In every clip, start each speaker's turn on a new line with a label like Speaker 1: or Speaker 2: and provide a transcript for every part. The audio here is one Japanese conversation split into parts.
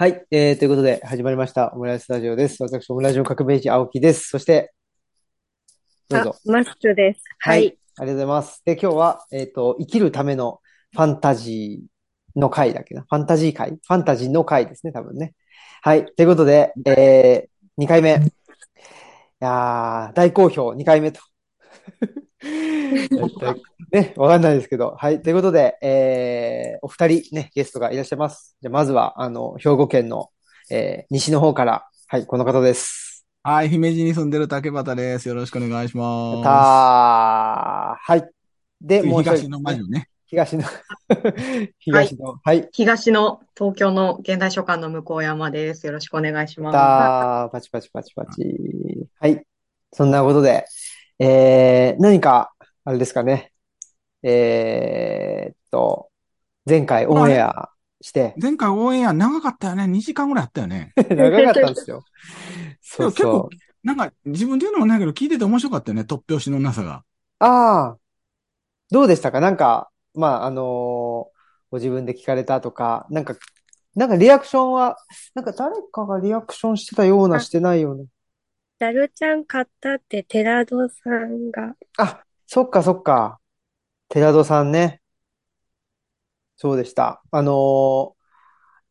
Speaker 1: はい、えー、ということで始まりました、オムライスラジオです。私、オムラジオ革命児青木です。そして、どう
Speaker 2: あ
Speaker 1: ぞ。、
Speaker 2: マスクです。
Speaker 1: は、
Speaker 2: はいい。
Speaker 1: ありがとうございます。で、今日は、えっと、生きるためのファンタジーの回だっけな。ファンタジー回？ファンタジーの回ですね、多分ね。はい、ということで、えー、2回目。いやー、大好評、2回目と。ね、わかんないですけど。はい。ということで、えー、お二人ね、ゲストがいらっしゃいます。じゃあ、まずは、あの、兵庫県の、えー、西の方から、はい、この方です。
Speaker 3: はい、姫路に住んでる竹端です。よろしくお願いし
Speaker 1: や
Speaker 3: ます。
Speaker 1: ったー。はい。で、もう
Speaker 3: 東の魔女ね。
Speaker 1: 東の、東の、はい。
Speaker 4: 東の東京の現代書館の向山です。よろしくお願いします。
Speaker 1: パチパチパチパチ。はい。そんなことで、えー、何か、あれですかね。えーっと、前回オンエアして、
Speaker 3: 前回応援や長かったよね。2時間ぐらいあったよね。
Speaker 1: 長かったんですよ。そうそう。
Speaker 3: なんか自分で言うのもないけど聞いてて面白かったよね。突拍子のなさが。
Speaker 1: ああ、どうでしたか？なんか、まあ、あのーご自分で聞かれたとか、なんか、なんかリアクションは、なんか誰かがリアクションしてたような、
Speaker 2: あ
Speaker 1: してないような。
Speaker 2: ダルちゃん買ったって寺戸さんが、
Speaker 1: あ、そっかそっか。寺戸さんね。そうでした。あの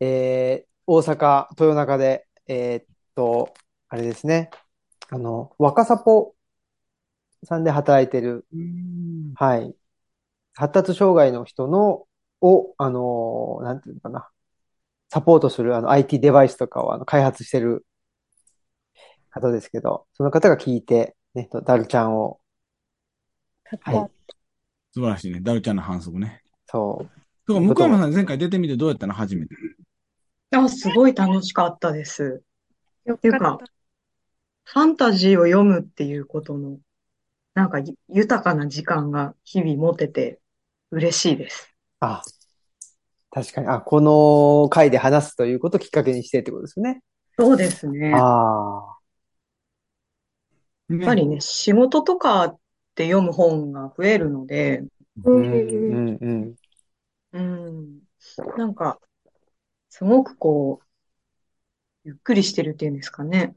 Speaker 1: ーえー大阪、豊中で、えーっと、あれですね。あの、若さぽさんで働いてる、
Speaker 3: うん。
Speaker 1: はい。発達障害の人の、を、あのーなんていうのかな。サポートする、あの、IT デバイスとかを、あの、開発してる方ですけど、その方が聞いて、ね、ダルちゃんを。はい
Speaker 3: 素晴らしいね。ダルちゃんの反則ね。
Speaker 1: そう、
Speaker 3: そうか、向山さん前回出てみてどうやったの？初めて。
Speaker 4: あ、すごい楽しかったです。
Speaker 2: よ
Speaker 4: ていうか
Speaker 2: かった。
Speaker 4: ファンタジーを読むっていうことの、なんかゆ豊かな時間が日々持てて嬉しいです。
Speaker 1: あ、確かに。あ、この回で話すということをきっかけにしてってことですよね。
Speaker 4: そうですね。やっぱりね、仕事とかで読む本が増えるので、
Speaker 1: あ、
Speaker 2: う
Speaker 1: うんん、うん、うん。
Speaker 4: うん、なんか、すごくこう、ゆっくりしてるっていうんですかね。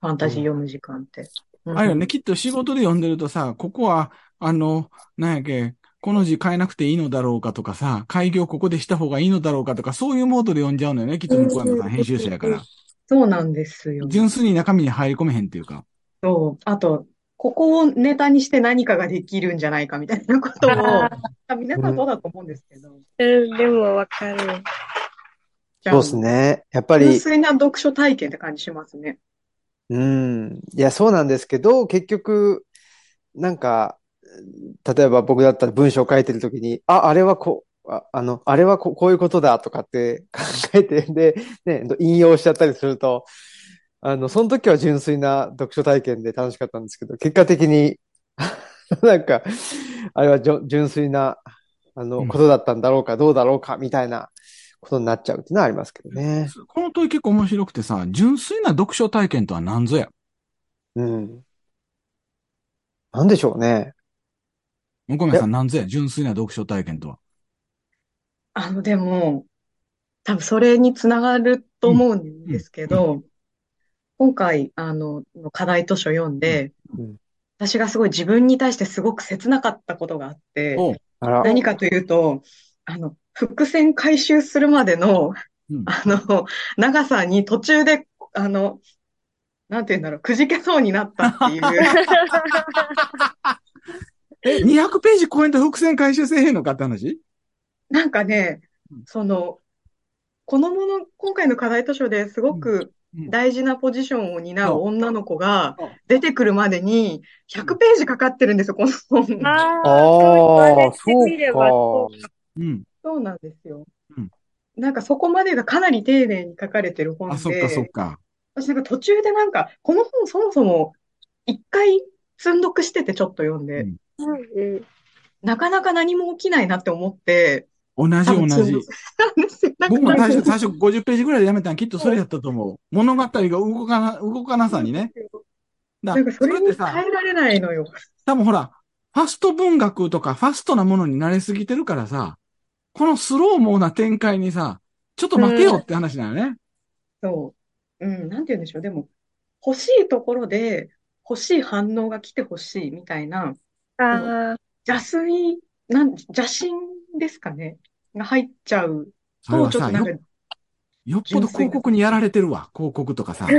Speaker 4: ファンタジー読む時間って。うん
Speaker 3: あれよね、きっと仕事で読んでるとさ、ここは、あの、なんやっけ、この字変えなくていいのだろうかとかさ、開業ここでした方がいいのだろうかとか、そういうモードで読んじゃうのよね、きっと向山さん編集者やから。
Speaker 4: そうなんですよ。
Speaker 3: 純粋に中身に入り込めへんっていうか。
Speaker 4: そう。あと、ここをネタにして何かができるんじゃないかみたいなことを、皆さんそうだと思うんですけど。
Speaker 2: うん、でもわかる。
Speaker 1: そうですね。やっぱり、
Speaker 4: 純粋な読書体験って感じしますね。
Speaker 1: うん。いや、そうなんですけど、結局、なんか、例えば僕だったら文章を書いてるときに、あ、あれはこう、あ、あの、あれはこ、こういうことだとかって考えて、で、ね、引用しちゃったりすると、あの、その時は純粋な読書体験で楽しかったんですけど、結果的に、なんか、あれはじょ純粋な、あの、
Speaker 3: うん
Speaker 1: ことだったんだろうか、どうだろうか、みたいなことになっちゃうっていうのはありますけどね。
Speaker 3: この問い結構面白くてさ、純粋な読書体験とは何ぞや？
Speaker 1: うん。なんでしょうね。
Speaker 3: 向こうさん何ぞや、純粋な読書体験とは。
Speaker 4: あの、でも、多分それにつながると思うんですけど、今回、あの、課題図書読んで
Speaker 1: うん、
Speaker 4: 私がすごい自分に対してすごく切なかったことがあって、何かというと、あの、伏線回収するまでの、
Speaker 3: うん。
Speaker 4: あの、長さに途中で、あの、なんて言うんだろう、くじけそうになったっていう。
Speaker 3: え、200ページ超えんと伏線回収せえへんのかって話？
Speaker 4: なんかね
Speaker 3: うん、
Speaker 4: その、このもの、今回の課題図書ですごく
Speaker 3: うん
Speaker 4: 大事なポジションを担う女の子が
Speaker 3: うん
Speaker 4: 出てくるまでに100ページかかってるんですよ、この本。
Speaker 2: ああ、そう
Speaker 1: か
Speaker 2: そう
Speaker 3: うん。
Speaker 4: そうなんですよ
Speaker 3: うん。
Speaker 4: なんかそこまでがかなり丁寧に書かれてる本
Speaker 3: あ、そっかそっ
Speaker 4: で、
Speaker 3: か。
Speaker 4: 私なんか途中でなんか、この本そもそも一回積んどくしててちょっと読んで、
Speaker 3: うん。
Speaker 4: なかなか何も起きないなって思って、
Speaker 3: 同じ同じ僕も最初、最初50ページぐらいでやめたんきっとそれやったと思う。物語が動かな、動かなさにね。だ
Speaker 4: なんかそれに
Speaker 3: ってさ、
Speaker 4: 耐えられないのよ。
Speaker 3: 多分ほら、ファスト文学とかファストなものに慣れすぎてるからさ、このスローモーな展開にさ、ちょっと待てよって話なのね。
Speaker 4: そう。うん、なんて言うんでしょう。でも、欲しいところで欲しい反応が来てほしいみたいな、
Speaker 2: ああ、
Speaker 4: 邪推、なん、邪心ですかね？が入っちゃうと、ちょっとなんか
Speaker 3: よ、よっぽど広告にやられてるわ。広告とかさ。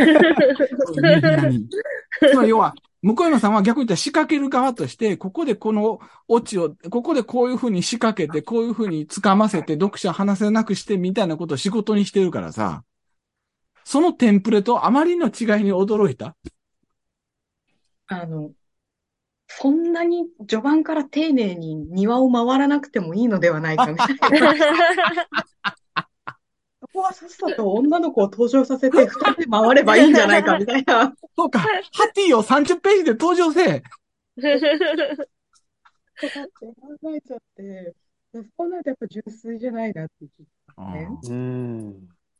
Speaker 3: つまり要は、向山さんは逆に言ったら仕掛ける側として、ここでこのオチを、ここでこういうふうに仕掛けて、こういうふうに掴ませて、読者話せなくしてみたいなことを仕事にしてるからさ、そのテンプレとあまりの違いに驚いた？
Speaker 4: あの、そんなに序盤から丁寧に庭を回らなくてもいいのではないかみたいな。そこはさっさと女の子を登場させて二人で回ればいいんじゃないかみたいな。
Speaker 3: そうか、ハティを30ページで登場せえ。
Speaker 4: とかって考えちゃって、そうなるとやっぱ純粋じゃないなって聞いたね。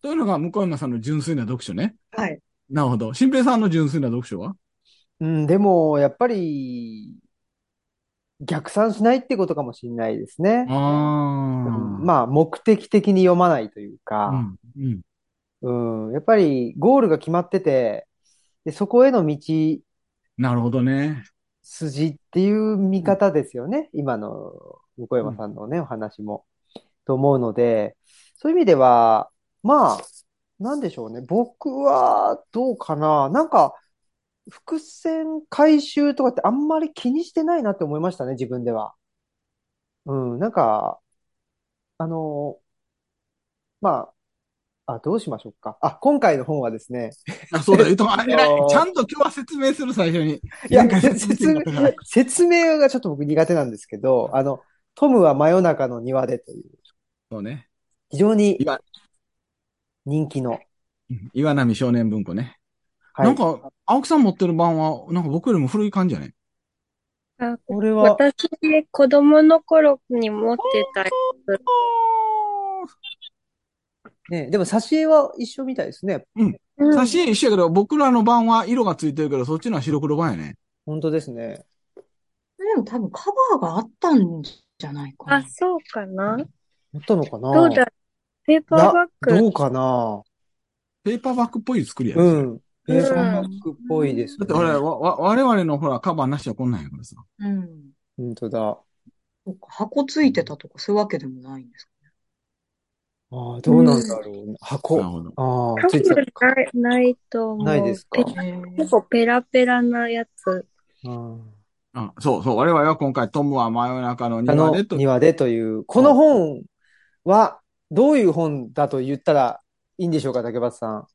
Speaker 3: いうのが向山さんの純粋な読書ね。
Speaker 4: はい。
Speaker 3: なるほど。新平さんの純粋な読書は？
Speaker 1: うん、でも、やっぱり、逆算しないってことかもしれないですね。
Speaker 3: あ
Speaker 1: うん
Speaker 3: あ。
Speaker 1: まあ、目的的に読まないという
Speaker 3: う
Speaker 1: か、
Speaker 3: ん、うん。
Speaker 1: うん、やっぱりゴールが決まってて、で、そこへの道
Speaker 3: なるほどね。
Speaker 1: 筋っていう見方ですよね。今の向山さんのね、お話も。と思うので、そういう意味では、まあ、なんでしょうね。僕はどうかな。なんか、伏線回収とかってあんまり気にしてないなって思いましたね、自分では。うん、なんか、あの、まあ、あ、どうしましょうか。あ、今回の本はですね、
Speaker 3: あ、そうだ、言うと、あ、偉い
Speaker 1: あの。ー
Speaker 3: ちゃんと今日は説明する、最初に。
Speaker 1: いや、
Speaker 3: 説
Speaker 1: 説明説明がちょっと僕苦手なんですけど、あの、トムは真夜中の庭でという、
Speaker 3: そうね。
Speaker 1: 非常に
Speaker 3: 岩
Speaker 1: 人気の。
Speaker 3: うん岩波少年文庫ね。
Speaker 1: はい。
Speaker 3: なんか、青木さん持ってる版は、なんか僕よりも古い感じじゃね
Speaker 2: あ
Speaker 1: これは、
Speaker 2: 私、子供の頃に持ってたやつ。
Speaker 1: ね、でも挿絵は一緒みたいですね。
Speaker 2: うん
Speaker 3: 写真一緒やけど、僕らの版は色がついてるけど、そっちのは白黒版やね。
Speaker 1: 本当ですね。
Speaker 4: でも多分カバーがあったんじゃないか
Speaker 2: あ、
Speaker 4: な。
Speaker 2: そうかな
Speaker 1: あったのかな
Speaker 2: どうだペーパーバッ
Speaker 1: な、
Speaker 2: グ。
Speaker 1: どうかな
Speaker 3: ペーパーバッグっぽい作りやね。
Speaker 1: うん。ペーパーバッグっぽいですね。
Speaker 3: だって俺、わ、わ我々のほら、カバーなしはこんなんやからさ。
Speaker 4: うん。
Speaker 1: 本当だ。
Speaker 4: か箱ついてたとかそういうわけでもないんですか
Speaker 1: ああ、どうなんだろう。箱。
Speaker 3: なるほど。
Speaker 1: ああ、
Speaker 2: 多
Speaker 1: ついてた
Speaker 2: 分ない、ないと思う。
Speaker 1: ないですか？
Speaker 2: 結構ペラペラなやつ。
Speaker 1: あ
Speaker 3: あ、そうそう。我々は今回、トムは真夜中の庭でと。
Speaker 1: 庭でという、この本はどういう本だと言ったらいいんでしょうか、竹松さん。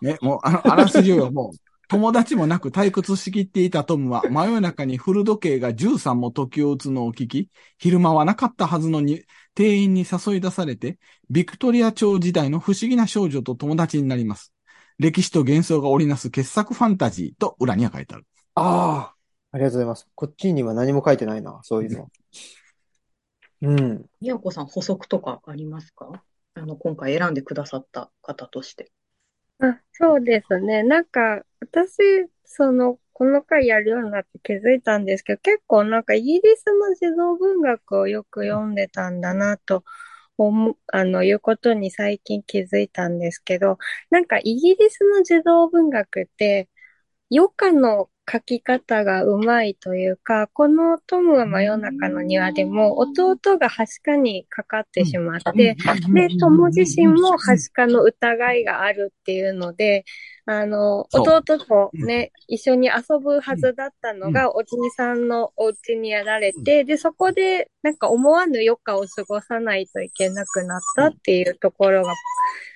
Speaker 3: ね、もう、あの、あらすじをもう、友達もなく退屈しきっていたトムは、真夜中に古時計が13も時を打つのを聞き、昼間はなかったはずのに、店員に誘い出されて、ビクトリア朝時代の不思議な少女と友達になります。歴史と幻想が織りなす傑作ファンタジーと裏には書いてある。
Speaker 1: ああ、ありがとうございます。こっちには何も書いてないな、そういうの。うん。
Speaker 4: みやこさん補足とかありますか？あの、今回選んでくださった方として。
Speaker 2: あ、そうですね。なんか、私、その、この回やるようになって気づいたんですけど、結構なんかイギリスの児童文学をよく読んでたんだなと思う、あの、いうことに最近気づいたんですけど、なんかイギリスの児童文学って、余暇の書き方がうまいというか、このトムは真夜中の庭でも、弟がはしかにかかってしまって、で、友自身もはしかの疑いがあるっていうので、あの、弟とね、一緒に遊ぶはずだったのが、おじいさんのお家にやられて、で、そこで、なんか思わぬ余暇を過ごさないといけなくなったっていうところが、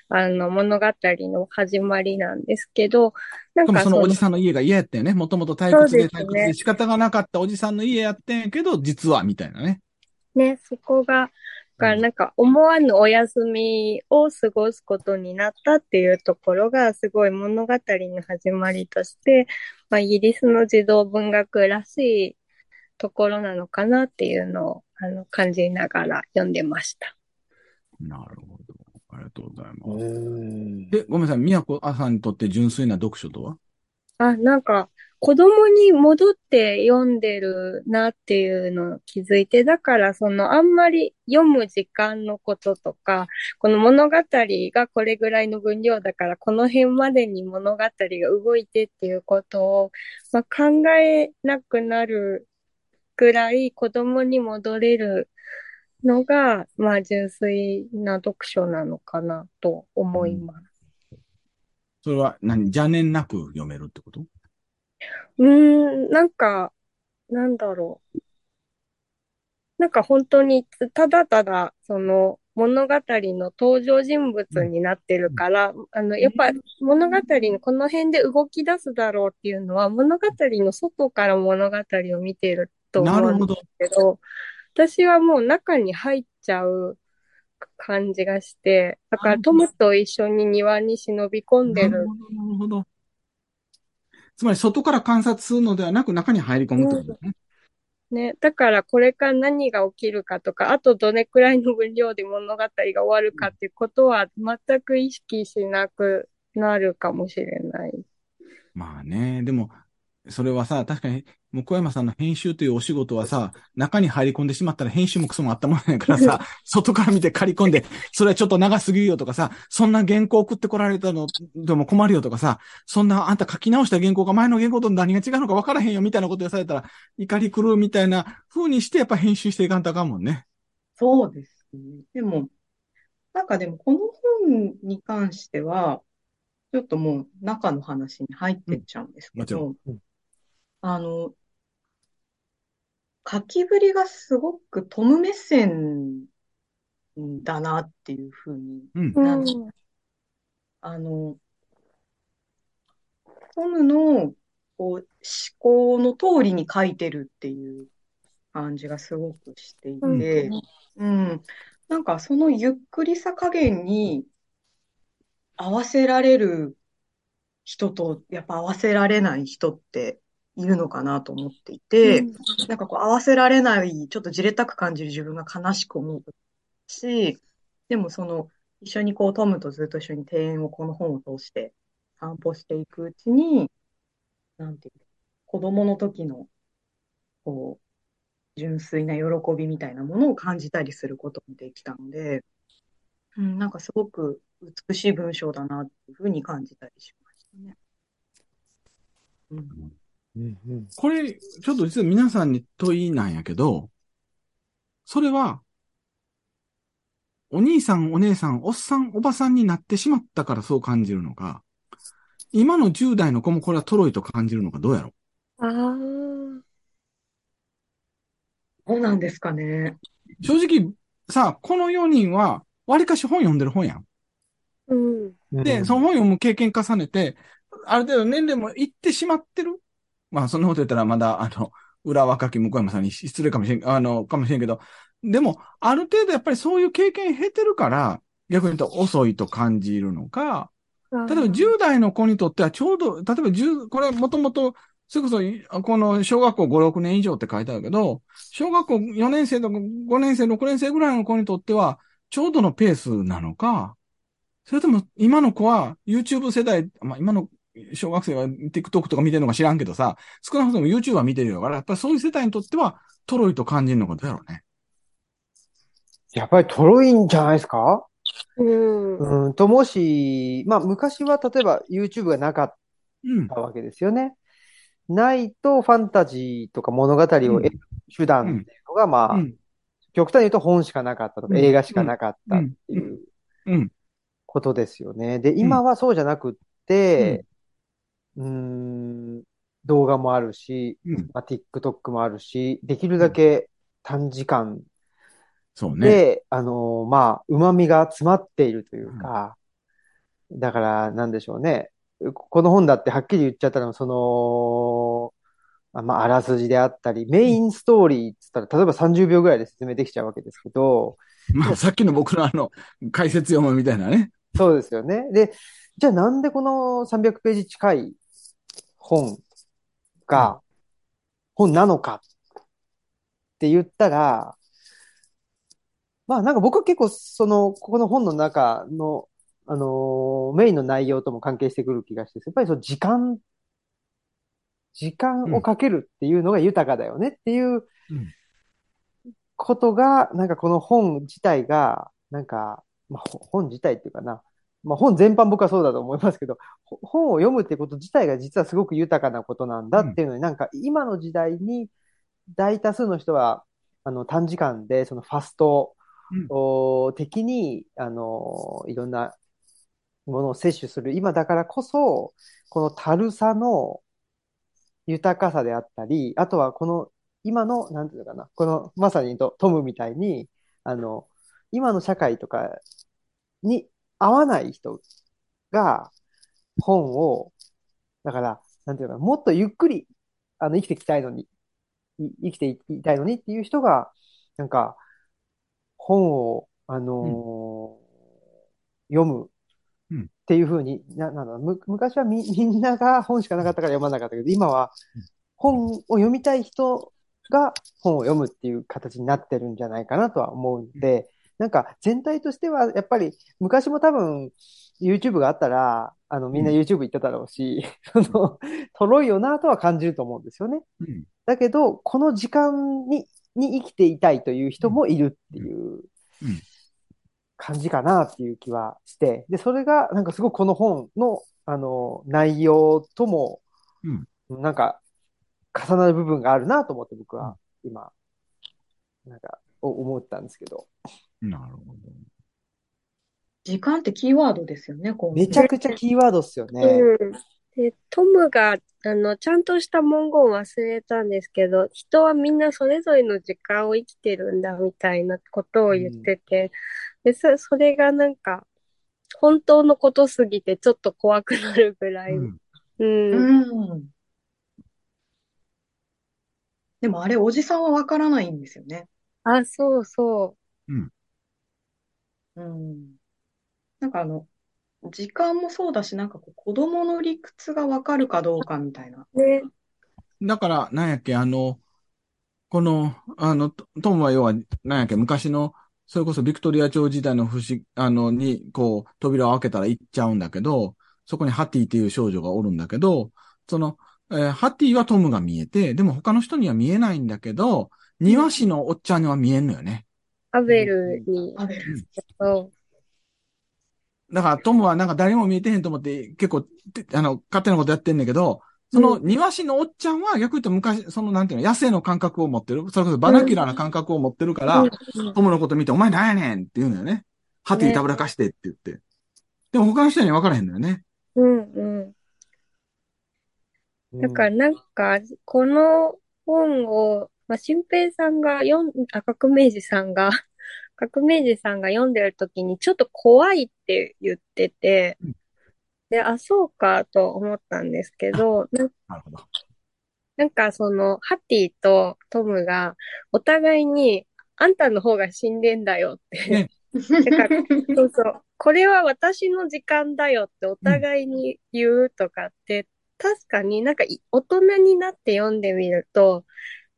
Speaker 2: あの、物語の始まりなんですけど、なんか
Speaker 3: そのおじ
Speaker 2: ん
Speaker 3: さんの家が嫌やったよね。もともと退屈で退屈で仕方がなかったおじさんの家やってんやけど、実は、みたいなね。
Speaker 2: ね、そこが、が、
Speaker 3: うん
Speaker 2: なんか思わぬお休みを過ごすことになったっていうところが、すごい物語の始まりとして、まあ、イギリスの児童文学らしいところなのかなっていうのを、あの、感じながら読んでました。
Speaker 3: なるほど。ありがとうございうます。
Speaker 1: ん。
Speaker 3: で、ごめんなさい。宮子さんにとって純粋な読書とは？
Speaker 2: あ、なんか、子供に戻って読んでるなっていうのを気づいて、だからそのあんまり読む時間のこととか、この物語がこれぐらいの分量だから、この辺までに物語が動いてっていうことを、まあ、考えなくなるぐらい子供に戻れるのが、まあ純粋な読書なのかなと思います。
Speaker 3: それは何？邪念なく読めるってこと？
Speaker 2: うーん、なんか、なんだろう。なんか本当にただただ、その物語の登場人物になってるから、あの、やっぱ物語のこの辺で動き出すだろうっていうのは、物語の外から物語を見てると
Speaker 3: なるほど
Speaker 2: 思うんです。けど、私はもう中に入っちゃう感じがして、だからトムと一緒に庭に忍び込んでる。
Speaker 3: つまり外から観察するのではなく中に入り込むとですね。
Speaker 2: ね。だからこれから何が起きるかとか、あとどれくらいの分量で物語が終わるかっていうことは全く意識しなくなるかもしれない。
Speaker 3: まあね、でも、それはさ、確かに、向山さんの編集というお仕事はさ、中に入り込んでしまったら編集もクソもあったもんやからさ、外から見て刈り込んで、それはちょっと長すぎるよとかさ、そんな原稿送ってこられたのでも困るよとかさ、そんなあんた書き直した原稿が前の原稿と何が違うのか分からへんよみたいなことをされたら、怒り狂うみたいな風にしてやっぱ編集していかんとあかんもんね。
Speaker 4: そうですね。でも、なんかでもこの本に関しては、ちょっともう中の話に入ってっちゃうんですけ
Speaker 3: もちろ
Speaker 4: ど、
Speaker 1: うん
Speaker 4: あの、書きぶりがすごくトム目線だなっていうふうに、
Speaker 3: うん。
Speaker 2: う
Speaker 4: なん
Speaker 2: ん。
Speaker 4: あの、トムのこう思考の通りに書いてるっていう感じがすごくしてい
Speaker 2: うん
Speaker 4: て、うん。なんかそのゆっくりさ加減に合わせられる人と、やっぱ合わせられない人っているのかなと思っていて、なんかこう合わせられない、ちょっとじれったく感じる自分が悲しく思うし、でもその一緒にこうトムとずっと一緒に庭園をこの本を通して散歩していくうちに、なんていうの子供の時のこう純粋な喜びみたいなものを感じたりすることもできたので、うん、なんかすごく美しい文章だなっていうふうに感じたりしましたね。うん、
Speaker 1: うんうん
Speaker 3: これ、ちょっと実は皆さんに問いなんやけど、それは、お兄さん、お姉さん、おっさん、おばさんになってしまったからそう感じるのか、今の10代の子もこれはトロイと感じるのかどうやろ
Speaker 2: ああ。
Speaker 4: どうなんですかね。
Speaker 3: 正直、さ、この4人は、割かし本読んでる本やん。
Speaker 2: うん。
Speaker 3: で、その本読む経験重ねて、ある程度年齢もいってしまってる。まあ、そんなこと言ったらまだ、あの、裏若き向山さんに失礼かもしれん、あの、かもしれんけど、でも、ある程度やっぱりそういう経験経てるから、逆に言うと遅いと感じるのか、例えば10代の子にとってはちょうど、例えば10、これもともと、それこそ、この小学校5、6年以上って書いてあるけど、小学校4年生とか5年生、6年生ぐらいの子にとっては、ちょうどのペースなのか、それとも今の子は YouTube 世代、まあ今の小学生は TikTok とか見てるのか知らんけどさ、少なくとも YouTube は見てるよから、やっぱりそういう世代にとっては、トロイと感じるのかどうやろうね。
Speaker 1: やっぱりトロいんじゃないですか？
Speaker 2: うん。
Speaker 1: うんと、もし、まあ昔は例えば YouTube がなかっ
Speaker 3: うん
Speaker 1: た。わけですよね。ないとファンタジーとか物語を得る手段っていうのが、まあ、
Speaker 3: うん。
Speaker 1: 極端に言うと本しかなかったとか、
Speaker 3: うん
Speaker 1: 映画しかなかったっていう
Speaker 3: うん。
Speaker 1: ことですよね。で、今はそうじゃなくって、うーん、動画もあるし、
Speaker 3: うん。
Speaker 1: まあ、TikTok もあるし、できるだけ短時間
Speaker 3: そうね。
Speaker 1: で、あのーまあ、旨味が詰まっているというか、だから、なんでしょうね。ここの本だってはっきり言っちゃったのは、その、あまあ、あらすじであったり、メインストーリーって言ったら、例えば30秒ぐらいで説明できちゃうわけですけど、
Speaker 3: まあ、さっきの僕のあの、解説読むみたいなね。
Speaker 1: そうですよね。で、じゃあなんでこの300ページ近い本が本なのかって言ったら、まあなんか僕は結構その、ここの本の中の、あのーメインの内容とも関係してくる気がして、やっぱりその時間時間をかけるっていうのが豊かだよねっていう
Speaker 3: うん。
Speaker 1: ことが、なんかこの本自体が、なんか、まあ、ほ本自体っていうかな、まあ、本全般僕はそうだと思いますけど、ほ本を読むってこと自体が実はすごく豊かなことなんだっていうのに、なんか今の時代に大多数の人は、あの、短時間でそのファスト、
Speaker 3: うん。
Speaker 1: お的に、あの、いろんなものを摂取する。今だからこそ、この軽さの豊かさであったり、あとはこの今の、なんていうのかな、このまさにとトムみたいに、あの、今の社会とかに合わない人が本を、だから、なんていうのかな、もっとゆっくり、あの、生きていきたいのに、い生きていたいのにっていう人が、なんか、本を、あのー読む。
Speaker 3: うん。
Speaker 1: っていうふうに、な、なんだむ、昔はみ、みんなが本しかなかったから読まなかったけど、今は
Speaker 3: うん。
Speaker 1: 本を読みたい人が本を読むっていう形になってるんじゃないかなとは思うんで、なんか全体としては、やっぱり昔も多分 YouTube があったら、あの、みんな YouTube 行ってただろうし、その、とろいよなとは感じると思うんですよね。
Speaker 3: うん。
Speaker 1: だけど、この時間に、に生きていたいという人もいるっていう
Speaker 3: うん。
Speaker 1: 感じかなっていう気はして、で、それがなんかすごくこの本の、あの、内容とも、なんか重なる部分があるなと思って僕は今、なんかお思ったんですけど、
Speaker 3: なるほど。
Speaker 4: 時間ってキーワードですよね、今
Speaker 1: めちゃくちゃキーワードっすよね。
Speaker 2: うん。で、トムが、あの、ちゃんとした文言を忘れたんですけど、人はみんなそれぞれの時間を生きてるんだみたいなことを言ってて、で、そ、それがなんか、本当のことすぎてちょっと怖くなるぐらい。
Speaker 3: うん
Speaker 2: うん。
Speaker 4: うん。でもあれ、おじさんはわからないんですよね。
Speaker 2: あ、そうそ
Speaker 4: うん。なんかあの、時間もそうだし、なんかこう子供の理屈がわかるかどうかみたいな。
Speaker 2: う。ね。
Speaker 3: だから、なんやっけ、あの、この、あの、トトムは要は、なんやっけ、昔の、それこそビクトリア朝時代の不思あの、に、こう、扉を開けたら行っちゃうんだけど、そこにハティっていう少女がおるんだけど、その、えーハティはトムが見えて、でも他の人には見えないんだけど、庭師のおっちゃんには見えんのよね。
Speaker 2: アベルに。
Speaker 4: アベル。
Speaker 2: そう
Speaker 3: だからトムはなんか誰も見えてへんと思って結構、てあの、勝手なことやってんだけど、その庭師のおっちゃんは逆に言うと昔、そのなんていうの、野生の感覚を持ってる。それこそバナキュラーな感覚を持ってるから、
Speaker 2: うん
Speaker 3: トムのこと見て、お前なんやねんって言うのよね。ハティたぶらかしてって言って。でも他の人には分からへんのよね。
Speaker 2: うんうん。だからなんか、この本を、まあ、新平さんが読ん、あ、革命児さんが、革命児さんが読んでる時にちょっと怖いって言ってて
Speaker 3: うん、
Speaker 2: で、あ、そうかと思ったんですけど、な
Speaker 3: るほど。
Speaker 2: なんかその、ハッティとトムがお互いに、あんたの方が死んでんだよって、
Speaker 3: ね
Speaker 2: だから、そうそう。これは私の時間だよってお互いに言うとかって、確かになんかい大人になって読んでみると、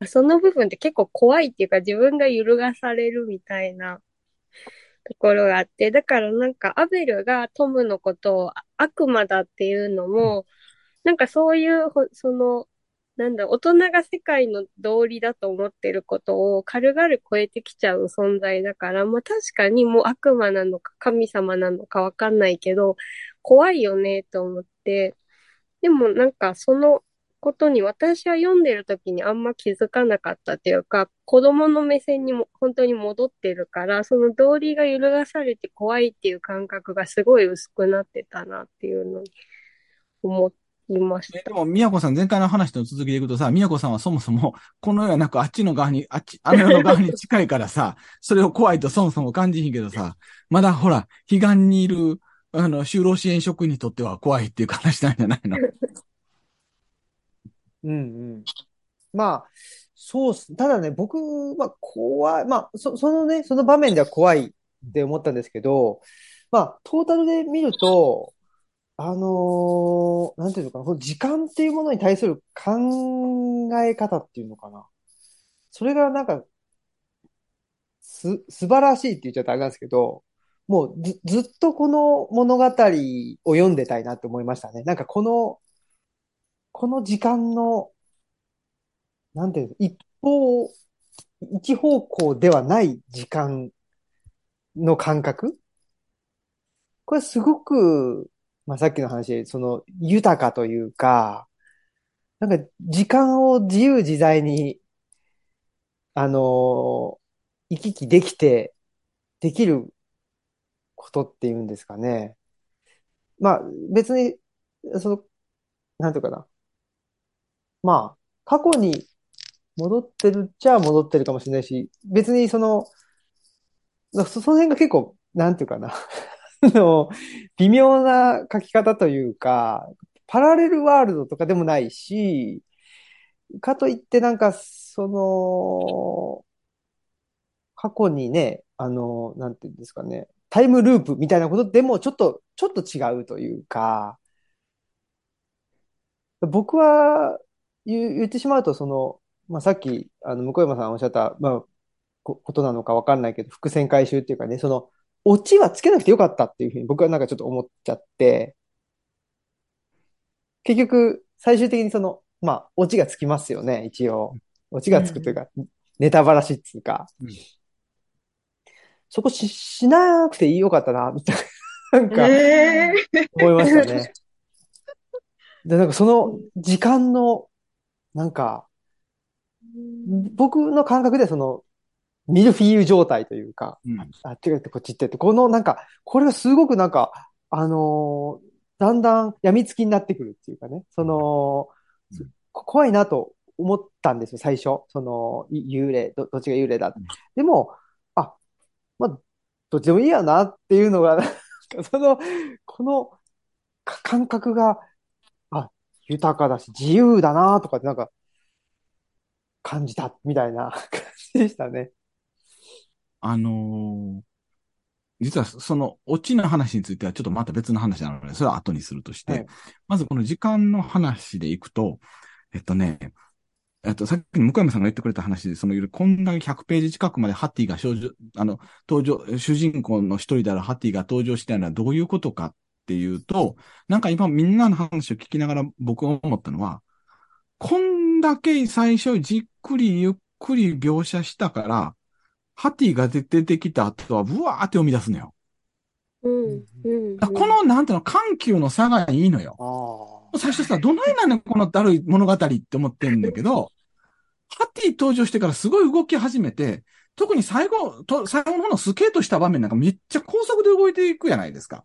Speaker 2: その部分って結構怖いっていうか自分が揺るがされるみたいなところがあって、だからなんかアベルがトムのことを悪魔だっていうのも、なんかそういうほ、その、なんだ、大人が世界の道理だと思ってることを軽々超えてきちゃう存在だから、まあ確かにもう悪魔なのか神様なのかわかんないけど、怖いよねと思って、でもなんかそのことに私は読んでる時にあんま気づかなかったっていうか、子供の目線にも本当に戻ってるから、その道理が揺るがされて怖いっていう感覚がすごい薄くなってたなっていうのに思いました。
Speaker 3: でも、宮子さん、前回の話の続きでいくとさ、宮子さんはそもそも、この世はなくあっちの側に、あっち、あの世の側に近いからさ、それを怖いとそもそも感じひんけどさ、まだほら、彼岸にいる、あの、就労支援職員にとっては怖いっていう話なんじゃないの？
Speaker 1: うんうん。まあ、そうっす。ただね、僕は怖い。まあ、そ、そのね、その場面では怖いって思ったんですけど、まあ、トータルで見ると、あのーなんていうのかな、この時間っていうものに対する考え方っていうのかな。それがなんか、す、素晴らしいって言っちゃったらあれなんですけど、もうず、ずっとこの物語を読んでたいなって思いましたね。なんかこの、この時間の、なんていう、一方、一方向ではない時間の感覚？これすごく、まあ、さっきの話で、その、豊かというか、なんか、時間を自由自在に、あの行き来できて、できることっていうんですかね。まあ、別に、その、なんていうかな。まあ、過去に戻ってるっちゃ戻ってるかもしれないし、別にその、その辺が結構、なんていうかな。あの、微妙な書き方というか、パラレルワールドとかでもないし、かといってなんか、その、過去にね、あの、なんていうんですかね、タイムループみたいなことでもちょっと、ちょっと違うというか、僕は言言ってしまうと、その、まあ、さっき、あの、向山さんおっしゃった、まあ、こことなのかわかんないけど、伏線回収っていうかね、その、オチはつけなくてよかったっていうふうに僕はなんかちょっと思っちゃって、結局、最終的にその、まあ、オチがつきますよね、一応。オチがつくというか、ネタばらしっていうか、
Speaker 3: うん
Speaker 1: そこし、しなくていいよかったな、みたいな、なんか、
Speaker 4: え
Speaker 1: 思いましたね。で、なんかその時間の、なんか、僕の感覚でその、ミルフィーユ状態というか、
Speaker 3: うん。
Speaker 1: あっちがってこっち行ってって、このなんか、これがすごくなんか、あのーだんだん病みつきになってくるっていうかね、その、
Speaker 3: うん。
Speaker 1: こ怖いなと思ったんですよ、最初。その、い幽霊、ど、どっちが幽霊だ。って
Speaker 3: うん。
Speaker 1: でも、あ、まあ、どっちでもいいやなっていうのが、その、このか感覚が、あ、豊かだし、自由だなとかってなんか、感じたみたいな 感じでしたね。
Speaker 3: あのー実はそのオチの話についてはちょっとまた別の話なので、それは後にするとして、
Speaker 1: はい
Speaker 3: まずこの時間の話でいくと、えっとね、えっと、さっき向山さんが言ってくれた話で、その、こんな100ページ近くまでハッティが少女、あの、登場、主人公の一人であるハッティが登場したのはどういうことかっていうと、なんか今みんなの話を聞きながら僕が思ったのは、こんだけ最初じっくりゆっくり描写したから、ハティが出てきた後は、ブワーって読み出すのよ。
Speaker 2: うん、うん。
Speaker 3: この、なんていうの、緩急の差がいいのよ。最初さ、どないなんねん、このだるい物語って思ってんだけど、ハティ登場してからすごい動き始めて、特に最後、と最後の方のスケートした場面なんかめっちゃ高速で動いていくじゃないですか。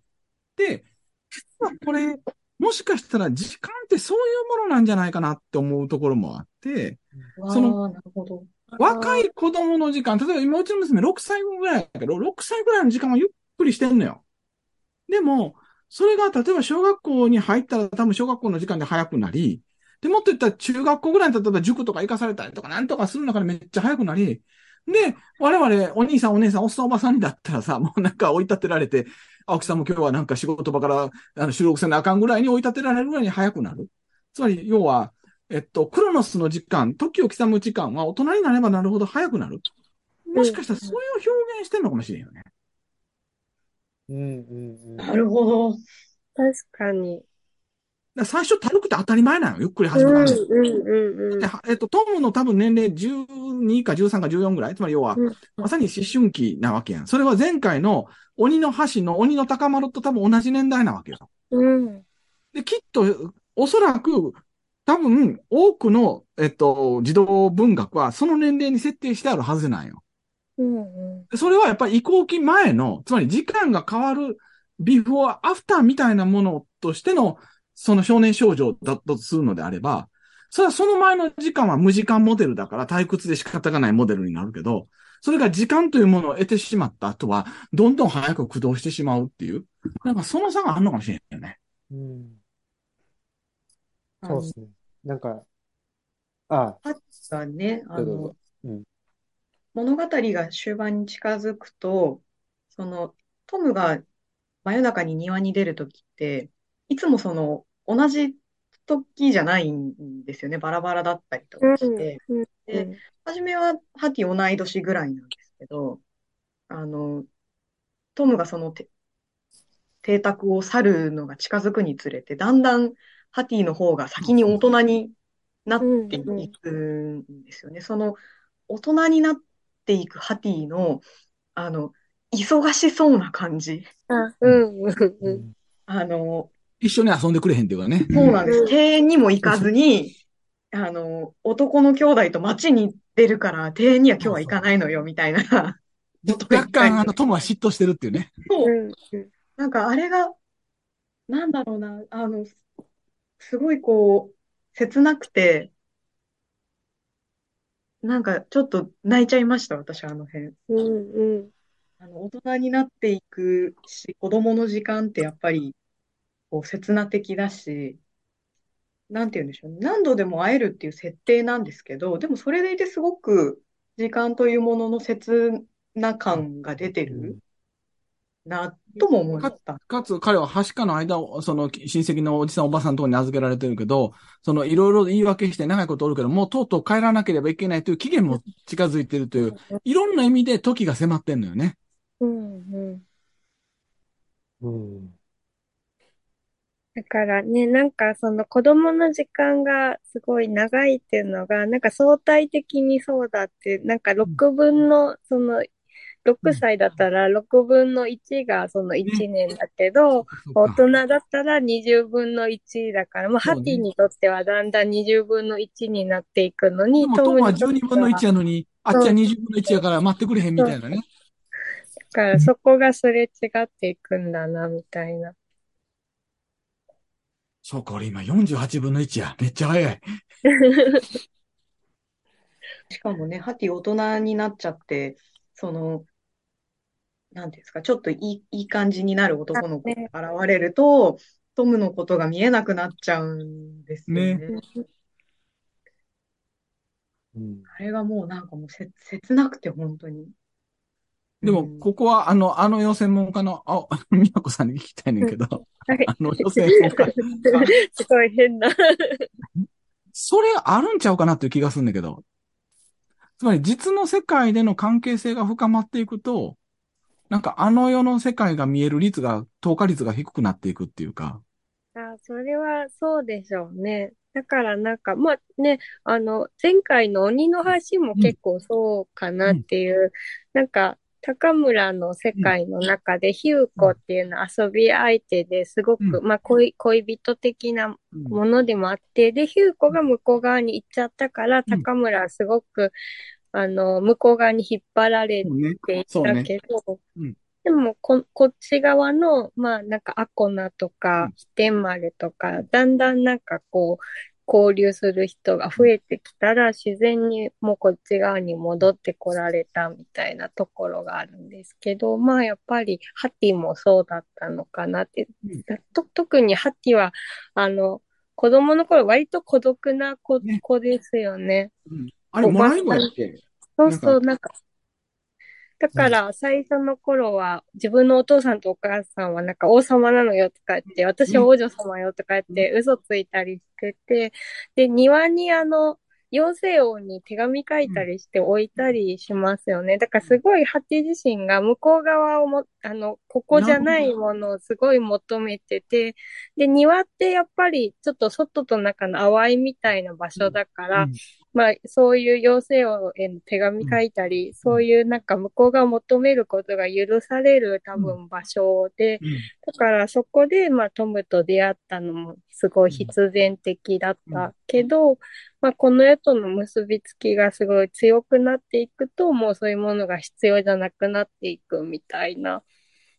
Speaker 3: で、実はこれ、もしかしたら時間ってそういうものなんじゃないかなって思うところもあって、
Speaker 4: ー、
Speaker 3: その。若い子供の時間、例えば今うちの娘6歳ぐらいだけど、6歳ぐらいの時間はゆっくりしてんのよ。でも、それが例えば小学校に入ったら多分小学校の時間で早くなり、で、もっと言ったら中学校ぐらいに例えば塾とか行かされたりとかなんとかする中でめっちゃ早くなり、で、我々お兄さんお姉さんおっさんおばさんにだったらさ、もうなんか追い立てられて、青木さんも今日はなんか仕事場からあの収録せなあかんぐらいに追い立てられるぐらいに早くなる。つまり、要は、えっと、クロノスの時間、時を刻む時間は大人になればなるほど早くなる。もしかしたらそういう表現してるのかもしれんよね。
Speaker 1: うんうんうん。
Speaker 4: なるほど。
Speaker 2: 確かに。
Speaker 3: 最初軽くて当たり前なのよ。ゆっくり
Speaker 2: うん、
Speaker 3: 始めたで。えっと、トムの多分年齢12か13か14ぐらい。つまり要は、
Speaker 2: うん
Speaker 3: まさに思春期なわけやん。それは前回の鬼の橋の鬼の高丸と多分同じ年代なわけよ。
Speaker 2: うん、
Speaker 3: で、きっと、おそらく、多分、多くの、えっと、児童文学はその年齢に設定してあるはずなんよ。
Speaker 2: うん、うん。
Speaker 3: でそれはやっぱり移行期前の、つまり時間が変わるビフォーアフターみたいなものとしての、その少年少女だとするのであれば、それはその前の時間は無時間モデルだから退屈で仕方がないモデルになるけど、それが時間というものを得てしまった後は、どんどん早く駆動してしまうっていう。なんかその差があるのかもしれないよね。
Speaker 1: うんそうですね。なんか、あ、
Speaker 4: がね、あの
Speaker 1: どうぞどうぞ、うん
Speaker 4: 物語が終盤に近づくと、その、トムが真夜中に庭に出るときって、いつもその、同じ時じゃないんですよね。バラバラだったりとかして。
Speaker 2: うん、
Speaker 4: で、初めはハティ同い年ぐらいなんですけど、あの、トムがそのて邸宅を去るのが近づくにつれて、だんだんハティの方が先に大人になっていくんですよね。その大人になっていくハティの、あの、忙しそうな感じ。
Speaker 2: あ、うん。
Speaker 4: あの、
Speaker 3: 一緒に遊んでくれへんっていうかね。
Speaker 4: そうなんです。
Speaker 2: うん
Speaker 4: 庭園にも行かずに、あの、男の兄弟と街に出るから、庭園には今日は行かないのよ、みたいな
Speaker 3: 若干、あの、友は嫉妬してるっていうね。
Speaker 4: そう。なんかあれが、なんだろうな、あの、すごいこう、切なくて、なんかちょっと泣いちゃいました、私、あの辺。
Speaker 2: うん、うん。
Speaker 4: あの、大人になっていくし、子供の時間ってやっぱり、こう、切な的だし、なんて言うんでしょうね。何度でも会えるっていう設定なんですけど、でもそれでいてすごく時間というものの切な感が出てるな、とも思いました。
Speaker 3: かつ、彼ははしかの間を、その、親戚のおじさんおばさんのところに預けられてるけど、その、いろいろ言い訳して長いことおるけど、もうとうとう帰らなければいけないという期限も近づいてるという、いろんな意味で時が迫ってんのよね。
Speaker 2: うん、うん。
Speaker 1: うん。
Speaker 2: だからね、なんかその子供の時間がすごい長いっていうのが、なんか相対的にそうだって、なんか6分の、その、6歳だったら6分の1がその1年だけど、大人だったら20分の1だから、まあ、
Speaker 3: そうね。
Speaker 2: ハティにとってはだんだん20分の1になっていくのに、
Speaker 3: トムは。
Speaker 2: にとって
Speaker 3: 12分の1やのに、あっちは20分の1やから待ってくれへんみたいなね。
Speaker 2: だからそこがすれ違っていくんだな、みたいな。
Speaker 3: そうか、俺今48分の1や。めっちゃ早い。
Speaker 4: しかもね、ハティ大人になっちゃって、その、なんていうんですか、ちょっといい、いい感じになる男の子が現れると、トムのことが見えなくなっちゃうんですよね。
Speaker 3: ね
Speaker 1: うん
Speaker 4: あれがもうなんかもうせ切なくて、本当に。
Speaker 3: でも、
Speaker 4: うん。
Speaker 3: ここは、あの、あの予専門家の、あ、みやこさんに聞きたいねんけど、
Speaker 2: はい。
Speaker 3: あの予専門家、
Speaker 2: すごい変な。
Speaker 3: それあるんちゃうかなっていう気がするんだけど、つまり実の世界での関係性が深まっていくと、なんかあの世の世界が見える率が、透過率が低くなっていくっていうか、
Speaker 2: あ、それはそうでしょうね。だからなんか、まあね、あの、前回の鬼の橋も結構そうかなっていう、なんか、高村の世界の中で、ヒューコっていうのは遊び相手ですごく、
Speaker 3: う
Speaker 2: まあ恋、恋人的な
Speaker 3: うん
Speaker 2: ものでもあって、で、ヒューコが向こう側に行っちゃったから、
Speaker 3: うん。
Speaker 2: 高村はすごく、あの、向こう側に引っ張られ。ていたけど
Speaker 3: うん、
Speaker 2: でもこ、こっち側の、まあ、なんか、アコナと
Speaker 3: う
Speaker 2: か
Speaker 3: ん、
Speaker 2: 天丸とか、だんだんなんかこう、交流する人が増えてきたら、自然にもうこっち側に戻ってこられたみたいなところがあるんですけど、まあ、やっぱり、ハティもそうだったのかなって。
Speaker 3: うん。
Speaker 2: と特にハティは、あの、子供の頃割と孤独な子、
Speaker 3: ね。
Speaker 2: 子ですよね。
Speaker 3: うん。あれ、もらい子やっけ？
Speaker 2: そうそう、
Speaker 3: な
Speaker 2: なんか、だから最初の頃は自分のお父さんとお母さんはなんか王様なのよとか言って、私は王女様よとか言って嘘ついたりしてて、で、庭にあの、妖精王に手紙書いたりして置いたりしますよね。だからすごいハティ自身が向こう側をも、あの、ここじゃないものをすごい求めてて、で、庭ってやっぱりちょっと外と中の淡いみたいな場所だから、
Speaker 3: うん
Speaker 2: まあ、そういう妖精王への手紙書いたり、そういうなんか向こうが求めることが許される多分場所で、
Speaker 3: うん。
Speaker 2: だからそこで、まあ、トムと出会ったのもすごい必然的だったけど、まあ、この絵との結びつきがすごい強くなっていくと、もうそういうものが必要じゃなくなっていくみたいな